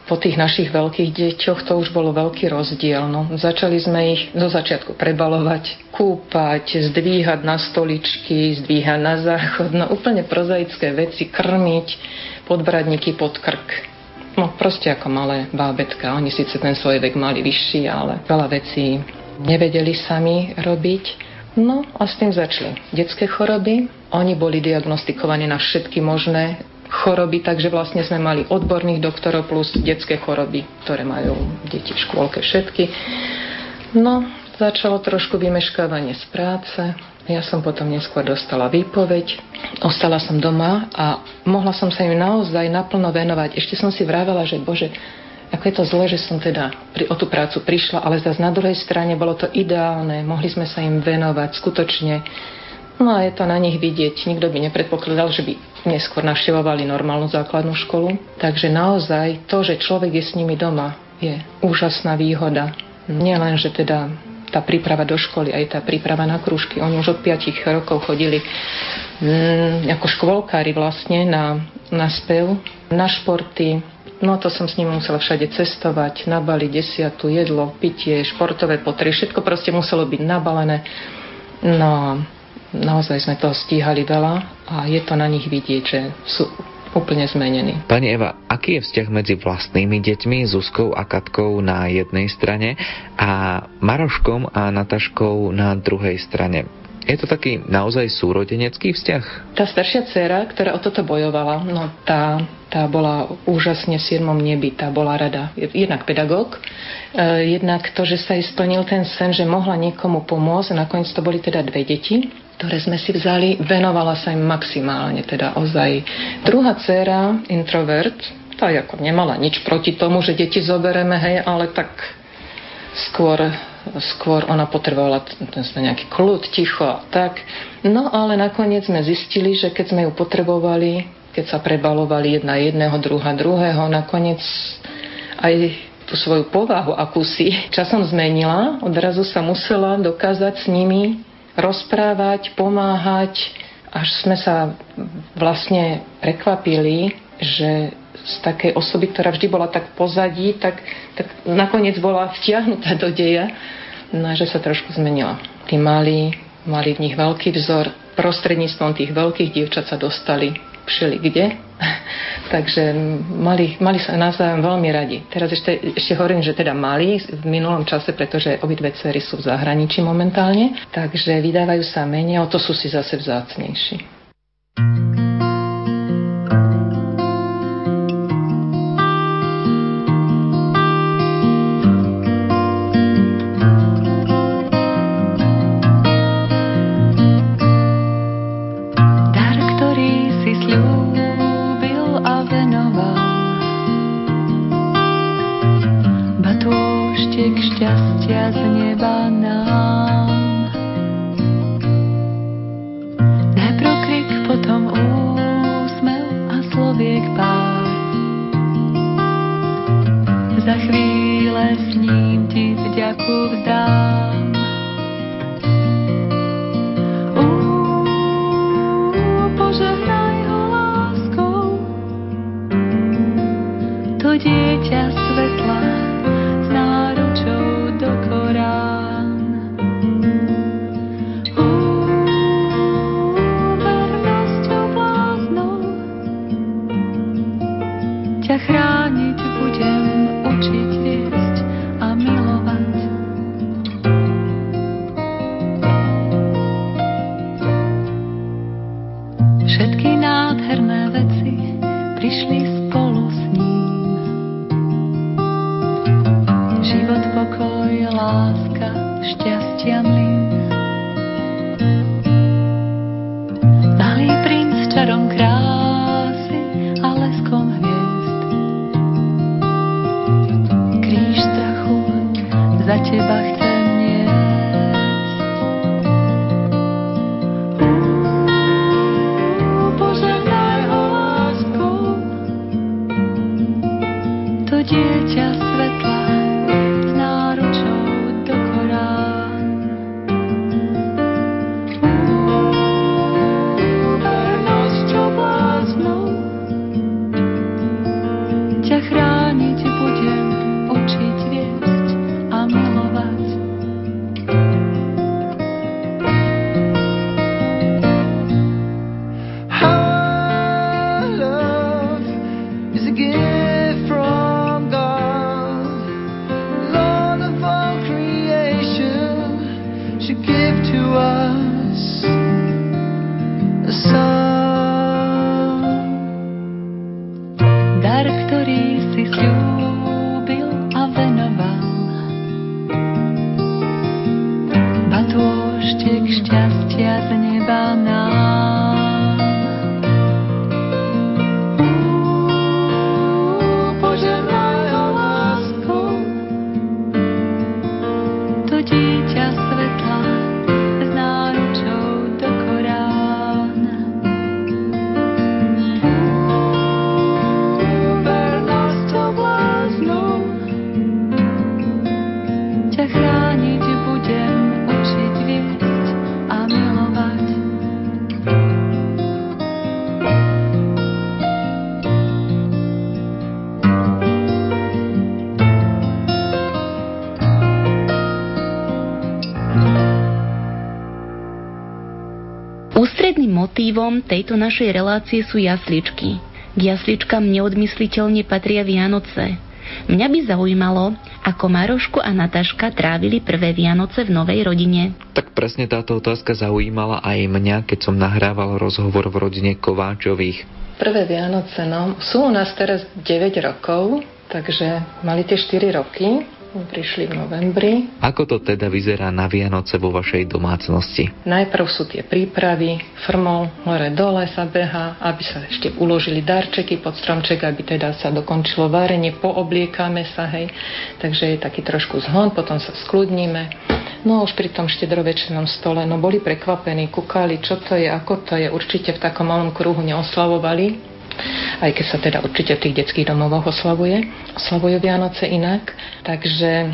Po tých našich veľkých deťoch to už bolo veľký rozdiel. No, začali sme ich do začiatku prebalovať, kúpať, zdvíhať na stoličky, zdvíhať na záchod, no úplne prozaické veci, krmiť, podbradníky pod krk. No proste ako malé bábetka. Oni síce ten svoj vek mali vyšší, ale veľa vecí nevedeli sami robiť. No a s tým začali detské choroby. Oni boli diagnostikovaní na všetky možné choroby, takže vlastne sme mali odborných doktorov plus detské choroby, ktoré majú deti v škôlke všetky. No, začalo trošku vymeškávanie z práce. Ja som potom neskôr dostala výpoveď. Ostala som doma a mohla som sa im naozaj naplno venovať. Ešte som si vravela, že bože, ako je to zle, že som teda pri, o tú prácu prišla, ale zase na druhej strane bolo to ideálne, mohli sme sa im venovať skutočne. No a je to na nich vidieť. Nikto by nepredpokladal, že by neskôr navštevovali normálnu základnú školu. Takže naozaj to, že človek je s nimi doma, je úžasná výhoda. Nie len, že teda tá príprava do školy, aj tá príprava na krúžky. Oni už od 5 rokov chodili mm, ako škôlkári vlastne na, na spev, na športy, No to som s ním musela všade cestovať, nabaliť desiatu, jedlo, pitie, športové potreby, všetko proste muselo byť nabalené. No naozaj sme toho stíhali veľa a je to na nich vidieť, že sú úplne zmenení. Pani Eva, aký je vzťah medzi vlastnými deťmi, Zuzkou a Katkou na jednej strane a Maroškom a Nataškou na druhej strane? Je to taký naozaj súrodenecký vzťah? Tá staršia dcera, ktorá o toto bojovala, no tá, tá bola úžasne v siedmom nebi, tá bola rada. Jednak pedagóg, eh, jednak to, že sa jej splnil ten sen, že mohla niekomu pomôcť. Nakoniec to boli teda dve deti, ktoré sme si vzali, venovala sa im maximálne, teda ozaj. Druhá dcera, introvert, tá ako nemala nič proti tomu, že deti zobereme, hej, ale tak skôr skôr ona potrebovala nejaký kľud, ticho a tak. No ale nakoniec sme zistili, že keď sme ju potrebovali, keď sa prebalovali jedna jedného, druhá druhého, nakoniec aj tú svoju povahu akúsi časom zmenila. Odrazu sa musela dokázať s nimi rozprávať, pomáhať, až sme sa vlastne prekvapili, že z takej osoby, ktorá vždy bola tak pozadí, tak, tak nakoniec bola vtiahnutá do deja, no, že sa trošku zmenila. Tí mali, mali v nich veľký vzor, prostredníctvom tých veľkých dievčat sa dostali všeli kde. Takže mali, mali sa navzájom veľmi radi. Teraz ešte, ešte hovorím, že teda mali v minulom čase, pretože obidve cery sú v zahraničí momentálne, takže vydávajú sa menej, o to sú si zase vzácnejší. Motívom tejto našej relácie sú jasličky. K jasličkám neodmysliteľne patria Vianoce. Mňa by zaujímalo, ako Marošku a Nataška trávili prvé Vianoce v novej rodine. Tak presne táto otázka zaujímala aj mňa, keď som nahrával rozhovor v rodine Kováčových. Prvé Vianoce, no, sú u nás teraz 9 rokov, takže mali tie 4 roky. Prišli v novembri. Ako to teda vyzerá na Vianoce vo vašej domácnosti? Najprv sú tie prípravy, frmol, hore dole sa beha, aby sa ešte uložili darčeky pod stromček, aby teda sa dokončilo varenie, poobliekame sa, hej. Takže je taký trošku zhon, potom sa skľudníme. No už pri tom štedrovečernom stole, no boli prekvapení, kúkali, čo to je, ako to je, určite v takom malom kruhu neoslavovali, aj keď sa teda určite v tých detských domovoch oslavuje. Oslavujú Vianoce inak, takže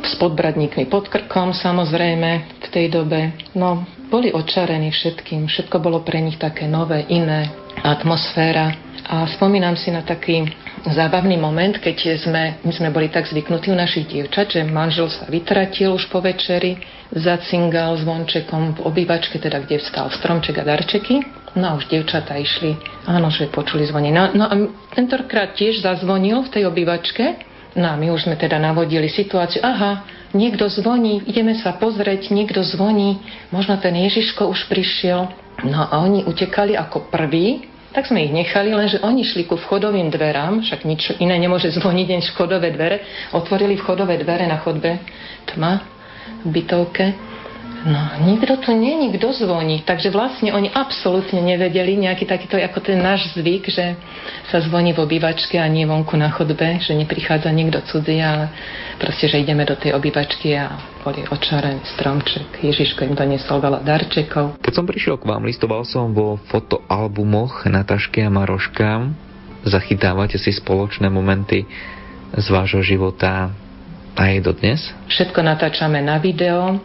s podbradníkmi pod krkom samozrejme v tej dobe. No, boli očarení všetkým, všetko bolo pre nich také nové, iné, atmosféra. A spomínam si na taký zábavný moment, keď sme, my sme boli tak zvyknutí u našich dievčat, že manžel sa vytratil už po večeri, zacingal zvončekom v obývačke, teda kde vstal stromček a darčeky. No už dievčatá išli, áno, že počuli zvonenie. No, no a tentokrát tiež zazvonil v tej obývačke, no a my už sme teda navodili situáciu, aha, niekto zvoní, ideme sa pozrieť, niekto zvoní, možno ten Ježiško už prišiel. No a oni utekali ako prví, tak sme ich nechali, lenže oni šli ku vchodovým dverám, však nič iné nemôže zvoniť než vchodové dvere, otvorili vchodové dvere na chodbe, tma v bytovke No, nikto tu nie, nikto zvoní. Takže vlastne oni absolútne nevedeli nejaký takýto, ako ten náš zvyk, že sa zvoní v obývačke a nie vonku na chodbe, že neprichádza niekto cudzí, ale proste, že ideme do tej obývačky a boli očarený stromček. Ježiško im doniesol veľa darčekov. Keď som prišiel k vám, listoval som vo fotoalbumoch Natašky a Maroška. Zachytávate si spoločné momenty z vášho života aj dodnes? Všetko natáčame na video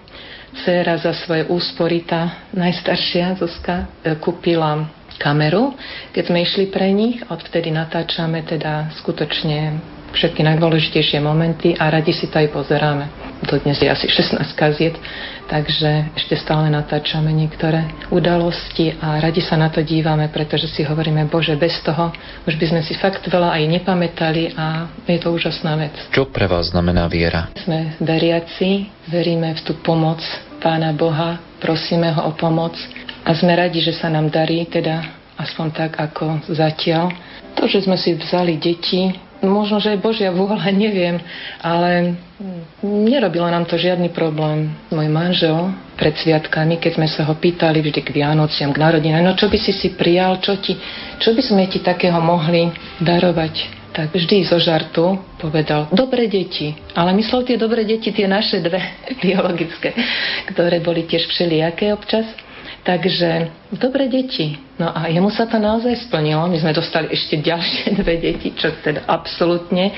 dcera za svoje úspory, tá najstaršia Zuzka, e, kúpila kameru, keď sme išli pre nich. Odvtedy natáčame teda skutočne všetky najdôležitejšie momenty a radi si to aj pozeráme. Dodnes je asi 16 kaziet, takže ešte stále natáčame niektoré udalosti a radi sa na to dívame, pretože si hovoríme, Bože, bez toho už by sme si fakt veľa aj nepamätali a je to úžasná vec. Čo pre vás znamená viera? Sme veriaci, veríme v tú pomoc Pána Boha, prosíme ho o pomoc a sme radi, že sa nám darí, teda aspoň tak ako zatiaľ. To, že sme si vzali deti, možno, že je Božia vôľa, neviem, ale nerobilo nám to žiadny problém. Môj manžel pred sviatkami, keď sme sa ho pýtali vždy k Vianociam, k narodinám, no čo by si si prijal, čo, ti, čo by sme ti takého mohli darovať? tak vždy zo žartu povedal, dobre deti. Ale myslel tie dobré deti, tie naše dve biologické, ktoré boli tiež všelijaké občas. Takže dobre deti. No a jemu sa to naozaj splnilo. My sme dostali ešte ďalšie dve deti, čo teda absolútne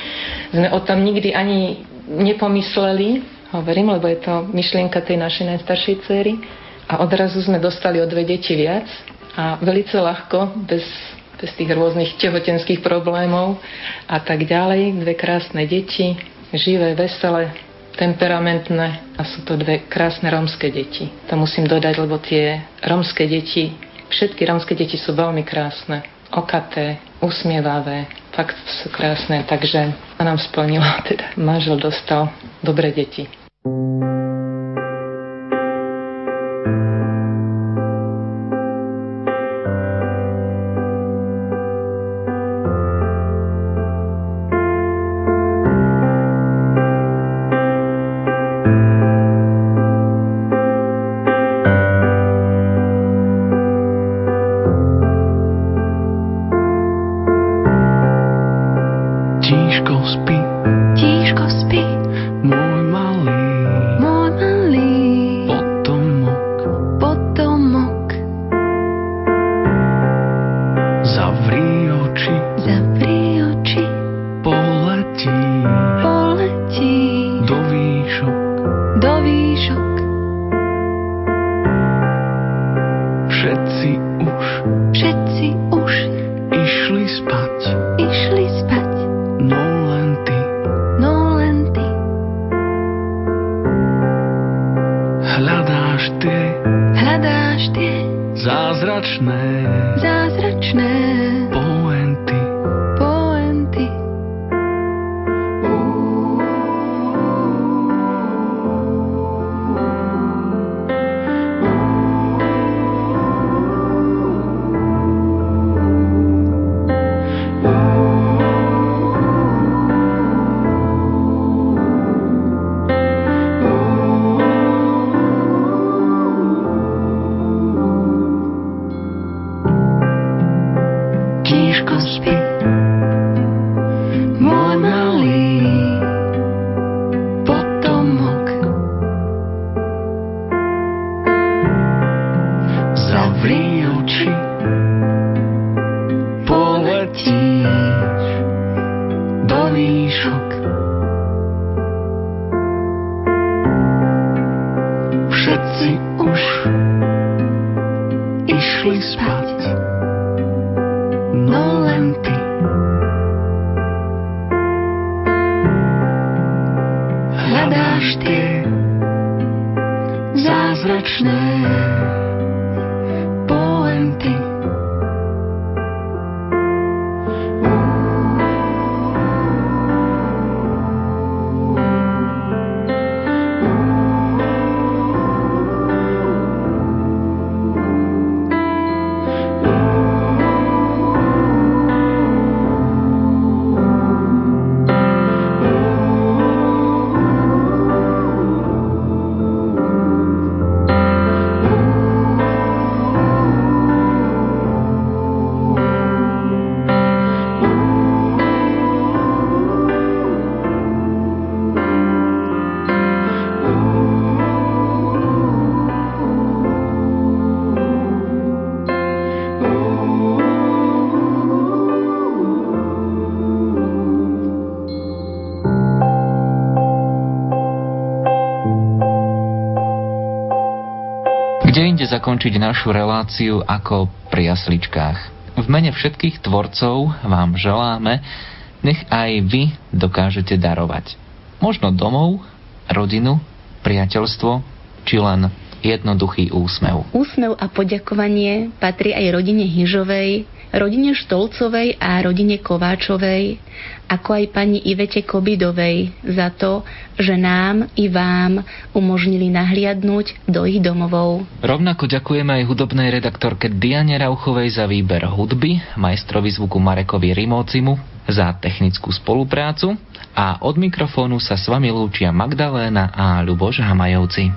sme o tom nikdy ani nepomysleli, hovorím, lebo je to myšlienka tej našej najstaršej cery. A odrazu sme dostali o dve deti viac a velice ľahko, bez, bez tých rôznych tehotenských problémov a tak ďalej. Dve krásne deti, živé, veselé, temperamentné a sú to dve krásne rómske deti. To musím dodať, lebo tie rómske deti, všetky rómske deti sú veľmi krásne, okaté, usmievavé, fakt sú krásne, takže sa nám splnilo, teda manžel dostal dobré deti. Tíško spí, zakončiť našu reláciu ako pri jasličkách. V mene všetkých tvorcov vám želáme, nech aj vy dokážete darovať. Možno domov, rodinu, priateľstvo, či len jednoduchý úsmev. Úsmev a poďakovanie patrí aj rodine Hyžovej, rodine Štolcovej a rodine Kováčovej, ako aj pani Ivete Kobidovej za to, že nám i vám umožnili nahliadnúť do ich domovov. Rovnako ďakujeme aj hudobnej redaktorke Diane Rauchovej za výber hudby, majstrovi zvuku Marekovi Rimócimu za technickú spoluprácu a od mikrofónu sa s vami lúčia Magdaléna a Ľuboš Hamajovci.